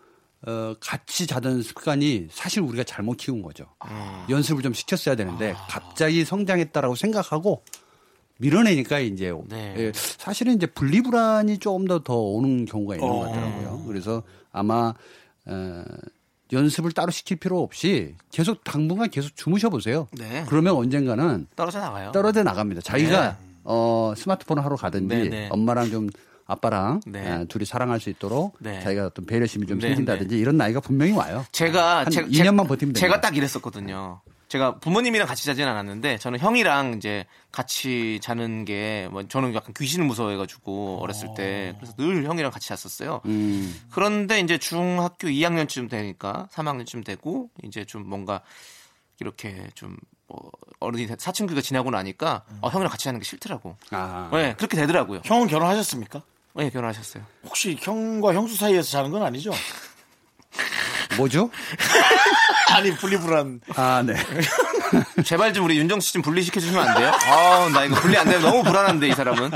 어, 같이 자던 습관이 사실 우리가 잘못 키운 거죠.
음.
연습을 좀 시켰어야 되는데 갑자기 성장했다라고 생각하고 밀어내니까 이제
네.
예, 사실은 이제 분리불안이 조금 더 더 오는 경우가 있는 것 같더라고요. 그래서 아마 어, 연습을 따로 시킬 필요 없이 계속 당분간 계속 주무셔 보세요.
네.
그러면 언젠가는
떨어져 나가요.
떨어져 나갑니다. 자기가
네.
어, 스마트폰을 하러 가든지
네, 네.
엄마랑 좀 아빠랑
네.
아, 둘이 사랑할 수 있도록
네.
자기가 어떤 배려심이 좀
네,
생긴다든지 이런 나이가 분명히 와요.
제가
한
제,
2년만 버티면
제가
됩니다.
딱 이랬었거든요. 제가 부모님이랑 같이 자진 않았는데 저는 형이랑 이제 같이 자는 게 뭐 저는 약간 귀신을 무서워해가지고 어렸을 때 그래서 늘 형이랑 같이 잤었어요.
음.
그런데 이제 중학교 2학년쯤 되니까 3학년쯤 되고 이제 좀 뭔가 이렇게 좀뭐 어른이 사춘기가 지나고 나니까 어, 형이랑 같이 자는 게 싫더라고.
아.
네, 그렇게 되더라고요.
형은 결혼하셨습니까?
네, 결혼하셨어요.
혹시 형과 형수 사이에서 자는 건 아니죠?
뭐죠?
아니 분리불안.
아, 네.
제발 좀 우리 윤정수 씨좀 분리시켜 주시면 안 돼요? 아, 나 이거 분리 안 되면 너무 불안한데 이 사람은.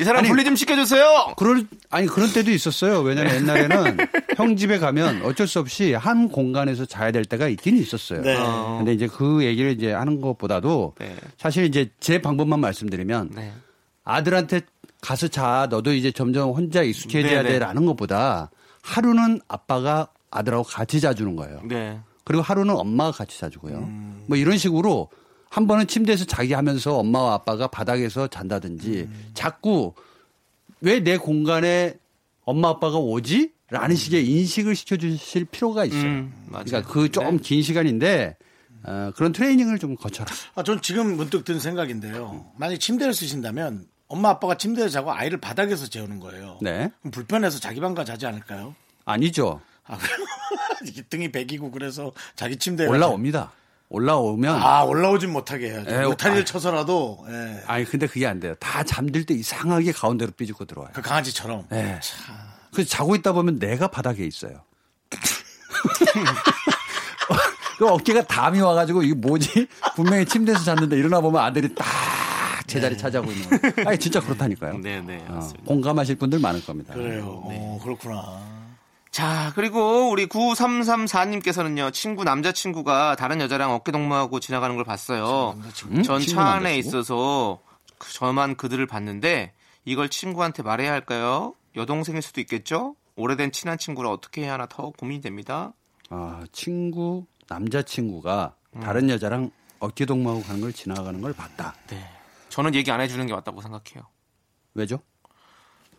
이 사람
아니,
분리 좀 시켜주세요.
그럴 아니 그런 때도 있었어요. 왜냐면 옛날에는 형 집에 가면 어쩔 수 없이 한 공간에서 자야 될 때가 있긴 있었어요.
네.
근데 이제 그 얘기를 이제 하는 것보다도
네.
사실 이제 제 방법만 말씀드리면
네.
아들한테 가서 자 너도 이제 점점 혼자 익숙해져야
네, 네.
돼라는 것보다 하루는 아빠가 아들하고 같이 자주는 거예요.
네.
그리고 하루는 엄마가 같이 자주고요. 뭐 이런 식으로 한 번은 침대에서 자기 하면서 엄마와 아빠가 바닥에서 잔다든지 자꾸 왜 내 공간에 엄마 아빠가 오지? 라는 식의 인식을 시켜주실 필요가 있어요.
음.
그러니까 그 조금
네.
긴 시간인데 어, 그런 트레이닝을 좀 거쳐라.
아, 전 지금 문득 든 생각인데요. 만약 침대를 쓰신다면 엄마 아빠가 침대에 자고 아이를 바닥에서 재우는 거예요.
네.
그럼 불편해서 자기 방가 자지 않을까요?
아니죠.
아, 등이 베기고 그래서 자기 침대에
올라옵니다. 올라오면
아 올라오진 못하게 해야죠.
에,
울타리를
아.
쳐서라도 예.
아니 근데 그게 안 돼요. 다 잠들 때 이상하게 가운데로 삐죽고 들어와요.
그 강아지처럼.
네. 그래서 자고 있다 보면 내가 바닥에 있어요. 그 어깨가 담이 와가지고 이게 뭐지? 분명히 침대에서 잤는데 일어나 보면 아들이 딱 제자리 차지하고 있는 거예요. 아니 진짜 그렇다니까요.
네, 네.
어. 공감하실 분들 많을 겁니다.
그래요. 어, 그렇구나.
자, 그리고 우리 9334님께서는요, 친구, 남자친구가 다른 여자랑 어깨동무하고 지나가는 걸 봤어요.
음?
전
친구
차 안에? 있어서 그- 저만 그들을 봤는데, 이걸 친구한테 말해야 할까요? 여동생일 수도 있겠죠? 오래된 친한 친구를 어떻게 해야 하나 더 고민이 됩니다.
아, 친구 남자친구가
음.
다른 여자랑 어깨 동무하고 가는 걸 지나가는 걸 봤다.
네. 저는 얘기 안 해주는 게 맞다고 생각해요.
왜죠?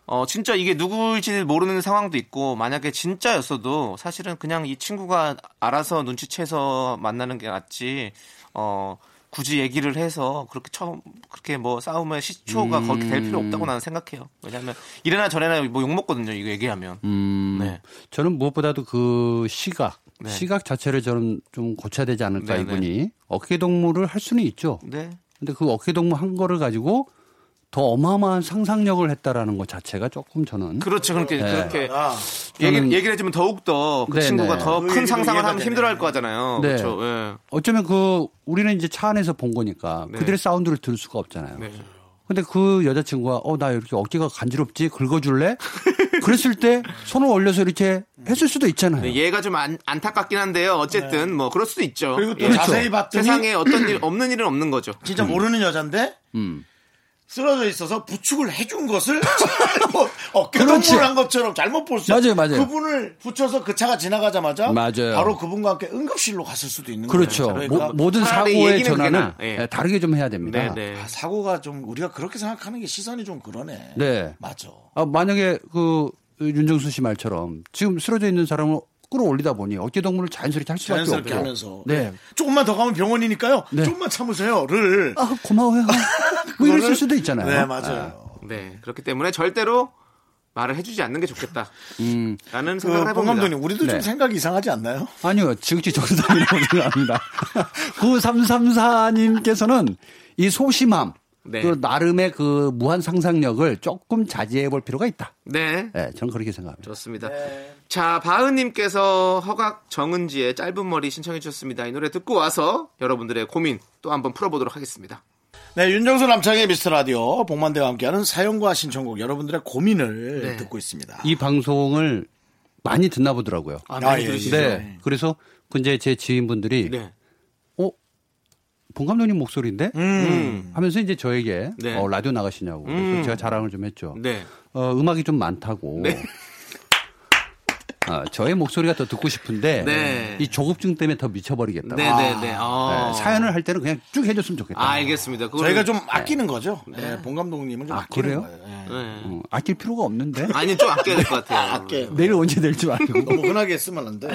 어, 진짜 이게 누구일지 모르는 상황도 있고, 만약에 진짜였어도 사실은 그냥 이 친구가 알아서 눈치채서 만나는 게 낫지, 어, 굳이 얘기를 해서 그렇게 처음 그렇게 뭐 싸움의 시초가
음.
그렇게 될 필요 없다고 나는 생각해요. 왜냐하면 이래나 저래나 뭐 욕 먹거든요. 이거 얘기하면.
음,
네.
저는 무엇보다도 그 시각,
네.
시각 자체를 저는 좀 고쳐야 되지 않을까
네,
이분이 어깨 동무를 할 수는 있죠.
네.
근데 그 어깨 동무 한 거를 가지고 더 어마어마한 상상력을 했다라는 것 자체가 조금 저는
그렇죠. 그렇게
네.
그렇게
아,
얘기,
저는-
얘기를 해주면 더욱 더그
네,
친구가
네.
더그큰
얘기도
상상을 하면. 힘들어할 거잖아요.
네.
그렇죠. 예.
어쩌면 그 우리는 이제 차 안에서 본 거니까
네.
그들의 사운드를 들을 수가 없잖아요.
네.
근데 그 여자친구가 어 나 이렇게 어깨가 간지럽지 긁어줄래? 그랬을 때 손을 올려서 이렇게 했을 수도 있잖아요.
네, 얘가 좀 안, 안타깝긴 한데요. 어쨌든 뭐 그럴 수도 있죠.
네. 그리고 또
예.
자세히 봤더니
세상에 어떤 일 없는 일은 없는 거죠.
진짜 모르는 여잔데
음.
쓰러져 있어서 부축을 해준 것을 잘못 어깨
그렇지.
동무를 한 것처럼 잘못 볼 수.
맞아요, 맞아요.
그분을 붙여서 그 차가 지나가자마자
맞아요.
바로 그분과 함께 응급실로 갔을 수도 있는
그렇죠.
거예요. 그러니까
모, 모든 사고의 전환을
나아. 예.
예, 다르게 좀 해야 됩니다.
네, 네.
아, 사고가 좀 우리가 그렇게 생각하는 게 시선이 좀 그러네.
네.
맞아.
아, 만약에 그 윤정수 씨 말처럼 지금 쓰러져 있는 사람을 끌어올리다 보니 어깨 동무를 자연스럽게 할 수밖에
자연스럽게
없고.
하면서
네.
조금만 더 가면 병원이니까요.
네.
조금만 참으세요를.
아 고마워요. 뭐
그거를-
수도 있잖아요.
네 맞아요.
네. 그렇기 때문에 절대로 말을 해주지 않는 게 좋겠다.
음.
라는
그
생각을
봉
해봅니다.
감독님 우리도 좀
네.
생각이 이상하지 않나요?
아니요, 지극히 정상이라고 생각합니다. 9334님께서는 이 소심함,
네.
그 나름의 그 무한 상상력을 조금 자제해 볼 필요가 있다.
네.
네, 저는 그렇게 생각합니다.
좋습니다. 자, 바은님께서 허각 정은지의 짧은 머리 신청해 주셨습니다. 이 노래 듣고 와서 여러분들의 고민 또 한번 풀어보도록 하겠습니다.
네, 윤정수 남창의 미스터 라디오 복만대와 함께하는 사연과 신청곡 여러분들의 고민을
네.
듣고 있습니다.
이 방송을 많이 듣나 보더라고요.
아, 많이
예,
들으시죠?
네. 그래서 그 이제 제 지인분들이
네.
어? 봉 감독님 목소리인데?
음.
하면서 이제 저에게
네.
어, 라디오 나가시냐고. 그래서
음.
제가 자랑을 좀 했죠.
네.
어, 음악이 좀 많다고.
네.
아, 저의 목소리가 더 듣고 싶은데
네.
이 조급증 때문에 더 미쳐버리겠다.
네 네 네. 아.
네, 사연을 할 때는 그냥 쭉 해줬으면 좋겠다.
아, 알겠습니다. 그거는-
저희가 좀 아끼는 거죠. 네, 봉 감독님은 좀
아,
아끼는
그래요?
거예요. 네.
네.
어, 아낄 필요가 없는데.
아니, 좀 아껴야 될 것 같아요.
아껴요.
내일 언제 될지 알고.
너무 흔하게 쓰면 안 돼.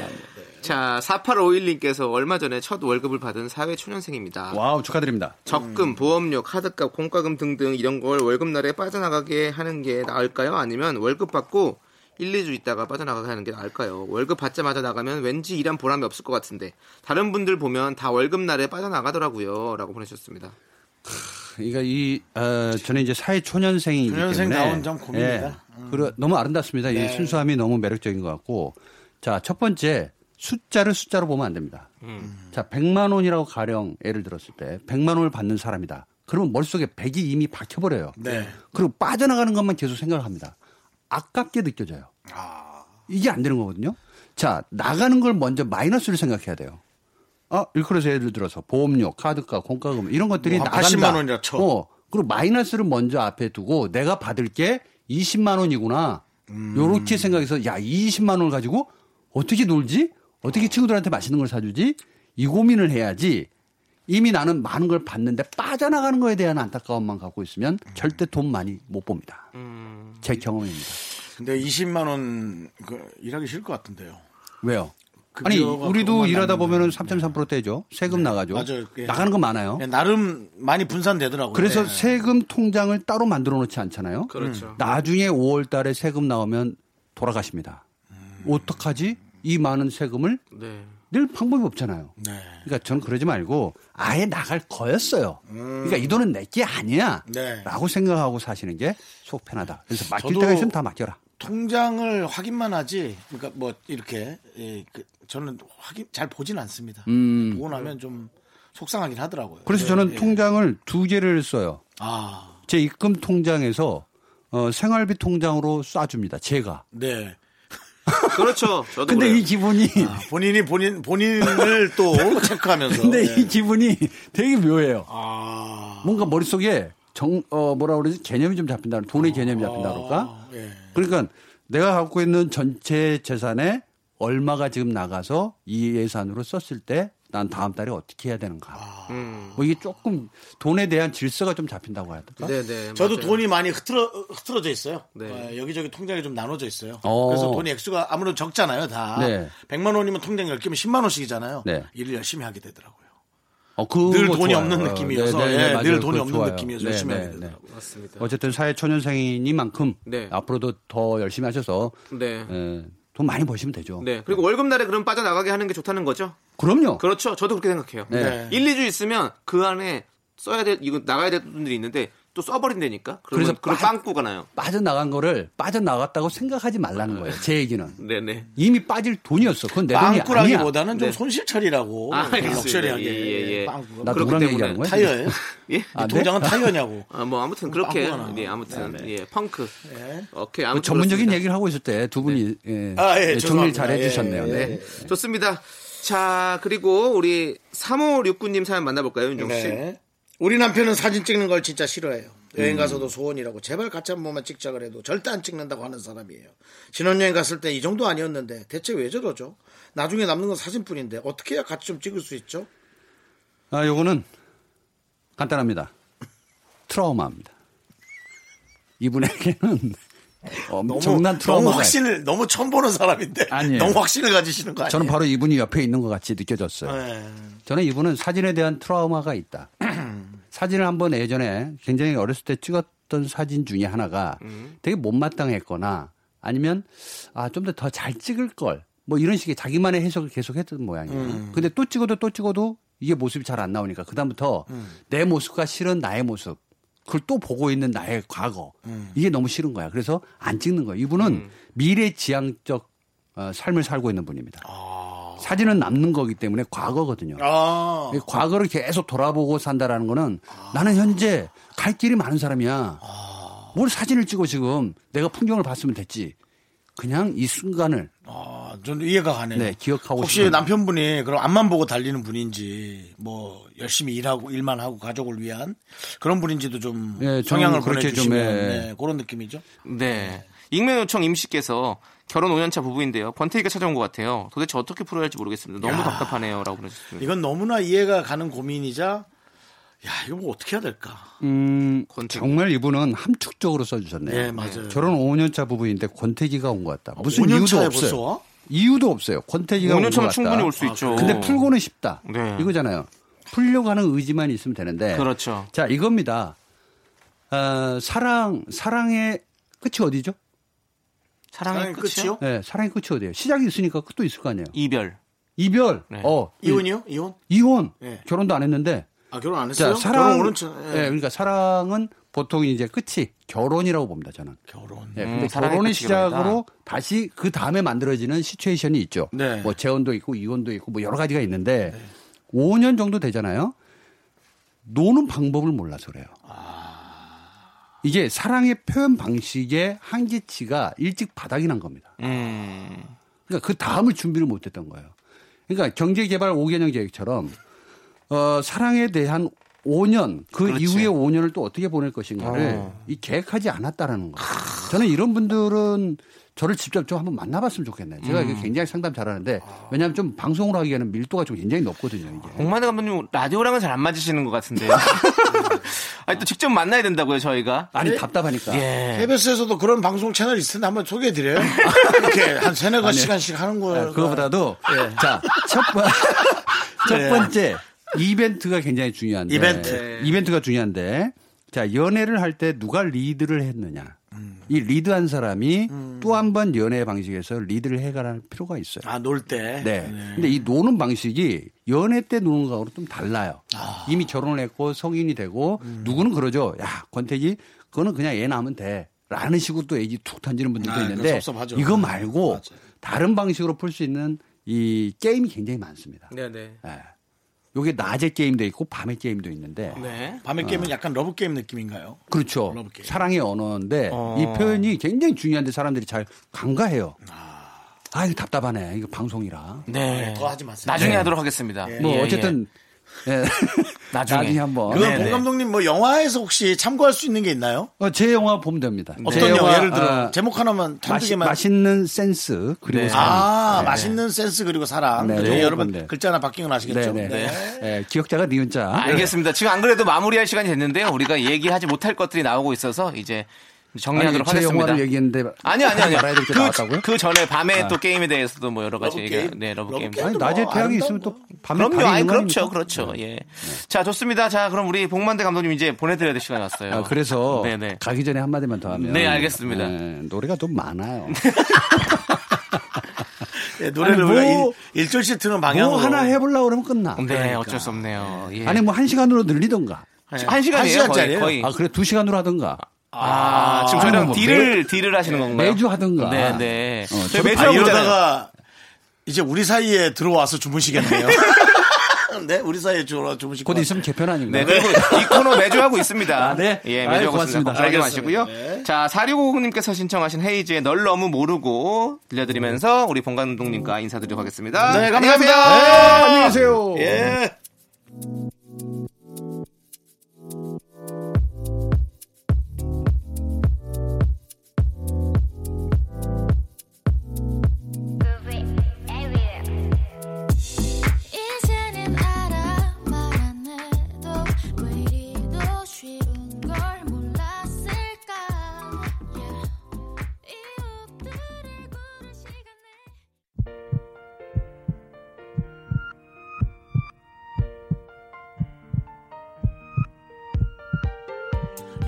자, 4851님께서 얼마 전에 첫 월급을 받은 사회초년생입니다.
와우 축하드립니다.
적금, 보험료, 카드값, 공과금 등등 이런 걸 월급날에 빠져나가게 하는 게 나을까요? 아니면 월급 받고 1, 2주 있다가 빠져나가게 하는 게 나을까요? 월급 받자마자 나가면 왠지 일한 보람이 없을 것 같은데 다른 분들 보면 다 월급날에 빠져나가더라고요. 라고 보내주셨습니다.
그러니까 이 어, 저는 이제 사회 초년생이기
초년생
때문에
다운 점 고민이다.
예. 그리고 너무 아름답습니다. 이
네.
순수함이 너무 매력적인 것 같고 자 첫 번째 숫자를 숫자로 보면 안 됩니다. 자 100만 원이라고 가령 예를 들었을 때 100만 원을 받는 사람이다. 그러면 머릿속에 100이 이미 박혀버려요.
네.
그리고 빠져나가는 것만 계속 생각을 합니다. 아깝게 느껴져요. 이게 안 되는 거거든요. 자, 나가는 걸 먼저 마이너스를 생각해야 돼요. 아, 일컬어서 예를 들어서 보험료, 카드값, 공과금 이런 것들이
뭐한
나간다.
80만 원이라 쳐.
어, 그리고 마이너스를 먼저 앞에 두고 내가 받을 게 20만 원이구나. 요렇게 생각해서 야, 이 20만 원을 가지고 어떻게 놀지? 어떻게 친구들한테 맛있는 걸 사주지? 이 고민을 해야지. 이미 나는 많은 걸 받는데 빠져나가는 거에 대한 안타까움만 갖고 있으면 절대 돈 많이 못 봅니다. 제 경험입니다.
근데 20만 원 그, 일하기 싫을 것 같은데요.
왜요?
그
아니 우리도 일하다. 보면은 3.3% 떼죠. 세금 나가죠.
맞아요. 예.
나가는 거 많아요.
네, 나름 많이 분산되더라고요.
그래서
네.
세금 통장을 따로 만들어 놓지 않잖아요.
그렇죠.
나중에 5월 달에 세금 나오면 돌아가십니다. 어떡하지? 이 많은 세금을
네.
낼 방법이 없잖아요.
네.
그러니까 저는 그러지 말고 아예 나갈 거였어요. 그러니까 이 돈은 내 게 아니야.
네.
라고 생각하고 사시는 게 속 편하다. 그래서 맡길 때가 있으면 다 맡겨라.
통장을 확인만 하지. 그러니까 뭐 이렇게 예, 그, 저는 확인 잘 보진 않습니다.
음.
보고 나면 좀 속상하긴 하더라고요.
그래서
예,
저는
예.
통장을 두 개를 써요.
아,
제 입금 통장에서 어, 생활비 통장으로 쏴줍니다. 제가.
네.
그렇죠. 저도
근데
그래요.
이 기분이
아, 본인이 본인 본인을 또 체크하면서.
근데
예.
이 기분이 되게 묘해요.
아,
뭔가 머릿속에 정, 어, 뭐라 그러지? 개념이 좀 잡힌다. 돈의 개념이 잡힌다 그럴까?
예.
그러니까 내가 갖고 있는 전체 재산에 얼마가 지금 나가서 이 예산으로 썼을 때 난 다음 달에 어떻게 해야 되는가.
음.
뭐 이게 조금 돈에 대한 질서가 좀 잡힌다고 해야 될까?
네네.
저도
맞아요.
돈이 많이 흐트러, 흐트러져 있어요.
네.
어, 여기저기 통장이 좀 나눠져 있어요.
어.
그래서 돈이 액수가 아무래도 적잖아요, 다.
네.
100만 원이면 통장 10개면 10만 원씩이잖아요.
네.
일을 열심히 하게 되더라고요.
어,
늘 돈이
좋아요.
없는
어,
느낌이어서
네, 네, 네,
예. 늘 돈이 없는
좋아요.
느낌이어서
네,
열심히
네,
하게
네.
되더라고요.
맞습니다.
어쨌든 사회 초년생이니만큼
네.
앞으로도 더 열심히 하셔서
네.
예, 돈 많이 버시면 되죠.
네. 그리고 월급날에 그럼 빠져나가게 하는 게 좋다는 거죠?
그럼요.
그렇죠. 저도 그렇게 생각해요.
네.
1, 2주 있으면 그 안에 써야 될, 이거 나가야 될 분들이 있는데 또 써버린다니까?
그래서
그런
빠-
빵꾸가 나요.
빠져나간 거를 빠져나갔다고 생각하지 말라는 거예요. 제 얘기는.
네네.
이미 빠질 돈이었어. 그건 내 돈이.
빵꾸라기보다는 좀
네.
손실 처리라고
아.
럭셔리하게
예, 예, 예.
빵꾸.
나 누구랑 얘기하는 거야?
타이어예요?
예?
이
아, 네?
통장은 타이어냐고.
아, 뭐 아무튼 그렇게. 예, 아무튼
네,
예, 펑크.
예.
오케이.
그
아무튼
전문적인
그렇습니다.
얘기를 하고 있을 때 두 분이 예,
아, 예,
예, 정리를
죄송합니다.
잘
예,
해주셨네요.
예,
네.
예.
좋습니다. 자, 그리고 우리 3569님 사연 만나볼까요, 윤정 씨?
네. 우리 남편은 사진 찍는 걸 진짜 싫어해요. 여행 가서도 소원이라고 제발 같이 한 번만 찍자 그래도 절대 안 찍는다고 하는 사람이에요. 신혼여행 갔을 때 이 정도 아니었는데 대체 왜 저러죠? 나중에 남는 건 사진뿐인데 어떻게 해야 같이 좀 찍을 수 있죠?
아, 요거는 간단합니다. 트라우마입니다. 이분에게는 엄청난
너무
트라우마가
확신을 너무 처음 보는 사람인데
아니에요.
너무 확신을 가지시는 거 아니에요?
저는 바로 이분이 옆에 있는 것 같이 느껴졌어요.
네.
저는 이분은 사진에 대한 트라우마가 있다. 사진을 한번 예전에 굉장히 어렸을 때 찍었던 사진 중에 하나가 되게 못마땅했거나 아니면 아, 좀 더 더 잘 찍을 걸. 뭐 이런 식의 자기만의 해석을 계속 했던 모양이에요.
음.
근데 또 찍어도 또 찍어도 이게 모습이 잘 안 나오니까 그다음부터
음.
내 모습과 싫은 나의 모습 그걸 또 보고 있는 나의 과거
음.
이게 너무 싫은 거야. 그래서 안 찍는 거예요. 이분은 미래 지향적 어, 삶을 살고 있는 분입니다. 사진은 남는 거기 때문에 과거거든요.
아.
이 과거를 계속 돌아보고 산다라는 거는 나는 현재 갈 길이 많은 사람이야. 뭘 사진을 찍어 지금 내가 풍경을 봤으면 됐지. 그냥 이 순간을
아, 전 이해가 가네요.
네, 기억하고
혹시
싶은
남편분이 그럼 앞만 보고 달리는 분인지 뭐 열심히 일하고 일만 하고 가족을 위한 그런 분인지도 좀
예, 저는
성향을
그렇게 좀,
보내주시면
예.
네, 그런 느낌이죠.
네. 익명 요청 임씨께서 결혼 5년차 부부인데요. 번태기가 찾아온 것 같아요. 도대체 어떻게 풀어야 할지 모르겠습니다. 너무
야.
답답하네요. 라고 보내주셨습니다.
이건 너무나 이해가 가는 고민이자 야 이거 뭐 어떻게 해야 될까?
음,
권태기.
정말 이분은 함축적으로 써주셨네요.
네 맞아요.
결혼 5년차 부부인데 권태기가 온 것 같다. 무슨
5년
이유도 없어요.
벌써 와?
이유도 없어요. 권태기가 온것
5년 차면
같다.
충분히 올 수 있죠.
근데 풀고는 쉽다.
네.
이거잖아요. 풀려고 하는 의지만 있으면 되는데.
그렇죠.
자, 이겁니다. 어, 사랑, 사랑의 끝이 어디죠?
사랑의
사랑의
끝이요?
끝이요?
네, 사랑의 끝이 어디예요? 시작이 있으니까 끝도 있을 거 아니에요.
이별.
이별.
네.
어,
이혼이요? 이혼?
이혼.
네.
결혼도 안 했는데.
아 결혼 안
자,
했어요?
사랑.
결혼 5년 차.
예, 그러니까 사랑은 보통 이제 끝이 결혼이라고 봅니다, 저는.
결혼.
예,
음,
근데
사랑의
결혼의. 시작으로 다시 그 다음에 만들어지는 시츄에이션이 있죠.
네.
뭐 재혼도 있고 이혼도 있고 뭐 여러 가지가 있는데 5년 정도 되잖아요. 노는 방법을 몰라서 그래요. 이게 사랑의 표현 방식의 한계치가 일찍 바닥이 난 겁니다.
음.
그러니까 그 다음을 준비를 못했던 거예요. 그러니까 경제개발 5개년 계획처럼 어, 사랑에 대한 5년 그
그렇지.
이후의 5년을 또 어떻게 보낼 것인가를
어.
이 계획하지 않았다라는 거예요. 저는 이런 분들은 저를 직접 좀 한번 만나봤으면 좋겠네요. 제가
음.
이게 굉장히 상담 잘하는데 왜냐하면 좀 방송으로 하기에는 밀도가 좀 굉장히 높거든요. 이게.
공만대 감독님 라디오랑은 잘 안 맞으시는 것 같은데요. 아니 또 직접 만나야 된다고요 저희가.
아니 답답하니까.
예.
KBS에서도 그런 방송 채널 텐데 한번 소개해드려요. 이렇게 한 세네 가 시간씩 하는 거.
아, 그거보다도
예.
자, 첫, 번, 첫
예.
번째 이벤트가 굉장히 중요한데
이벤트.
네.
이벤트가 중요한데 자, 연애를 할 때 누가 리드를 했느냐.
음.
이 리드한 사람이 또한 번 연애 방식에서 리드를 해갈 필요가 있어요.
아, 놀 때.
네. 근데 이 노는 방식이 연애 때 노는 거하고 좀 달라요.
아.
이미 결혼을 했고 성인이 되고
음.
누구는 그러죠. 야, 권태기 그거는 그냥 애 낳으면 돼. 라는 식으로 또 애기 툭 던지는 분들도
아,
있는데
섭섭하죠.
이거
음,
말고
맞아요.
다른 방식으로 풀 수 있는 이 게임이 굉장히 많습니다.
네네.
예. 요게 낮에 게임도 있고 밤에 게임도 있는데
네.
밤에 게임은 약간 러브 게임 느낌인가요?
그렇죠.
러브 게임.
사랑의 언어인데
어.
이 표현이 굉장히 중요한데 사람들이 잘 간과해요. 아, 이거 답답하네. 이거 방송이라.
네.
더 하지 마세요.
나중에
네.
하도록 하겠습니다.
뭐
예,
어쨌든 예.
나중에.
나중에 한번
그
네네.
봉 감독님 뭐 영화에서 혹시 참고할 수 있는 게 있나요?
어, 제 영화 보면 됩니다.
어떤
제
영화 예를 들어
아,
제목 하나만 단두개만
맛있는 센스 그리고
네.
사랑.
아
네.
맛있는 센스 그리고 사랑
네,
그죠?
네.
여러분
네.
글자 하나 바뀐 건 아시겠죠?
네, 네.
네.
예, 기억자가 니은자.
알겠습니다. 지금 안 그래도 마무리할 시간이 됐는데요. 우리가 얘기하지 못할 것들이 나오고 있어서 이제 정리하도록
아니, 제
하겠습니다.
영화를 얘기했는데
아니 아니 아니.
말아야 될게
그,
나왔다고요?
그 전에 밤에
아.
또 게임에 대해서도 뭐 여러 가지 얘기가? 네, 러브
러브
게임.
아니,
뭐
낮에 태양이
아름다운
있으면 또 밤에
그럼요. 아니 그렇죠. 그렇죠. 예. 자, 좋습니다. 자, 그럼 우리 봉만대 감독님 이제 보내 드려야 될 시간이 왔어요.
아, 그래서
네네.
가기 전에 한 마디만 더 하면
네, 알겠습니다.
네, 노래가 좀 많아요.
예, 노래를
아니, 뭐-
일, 일절씩 트는 방향으로
뭐 하나 해보려고 그러면 끝나.
네, 어쩔 수 없네요. 예.
아니 뭐 한 시간으로 늘리던가.
예.
한 시간이에요,
한.
거의, 거의.
아 그래 두 시간으로 하던가.
아, 지금 저희랑
뭐
딜을 딜을 하시는 건가요?
매주 하던가.
네, 네.
어,
저희
저도
매주
아. 이러다가 이제 우리 사이에 들어와서 주무시겠네요. 네, 우리 사이에 들어와 주무실 곧것
있으면 개편 아닌가?
네, 그리고 이 코너 매주 하고 있습니다.
아, 네.
예,
아유,
매주 하고
고맙습니다.
있습니다. 걱정하지. 마시고요.
네.
자, 4650님께서 신청하신 헤이즈의 널 너무 모르고 들려드리면서 우리 봉 감독님과 인사드리도록 하겠습니다.
네,
안녕히
감사합니다.
가세요.
네, 안녕히 계세요.
예.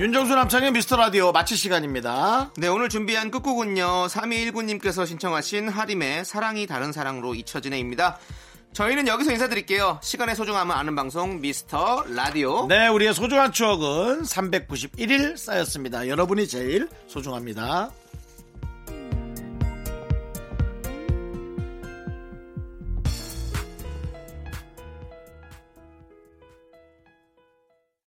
윤정수 남창의 미스터 라디오 마칠 시간입니다.
네, 오늘 준비한 끝곡은요. 3219님께서 신청하신 하림의 사랑이 다른 사랑으로 잊혀지네입니다. 저희는 여기서 인사드릴게요. 시간의 소중함을 아는 방송 미스터 라디오.
네, 우리의 소중한 추억은 391일 쌓였습니다. 여러분이 제일 소중합니다.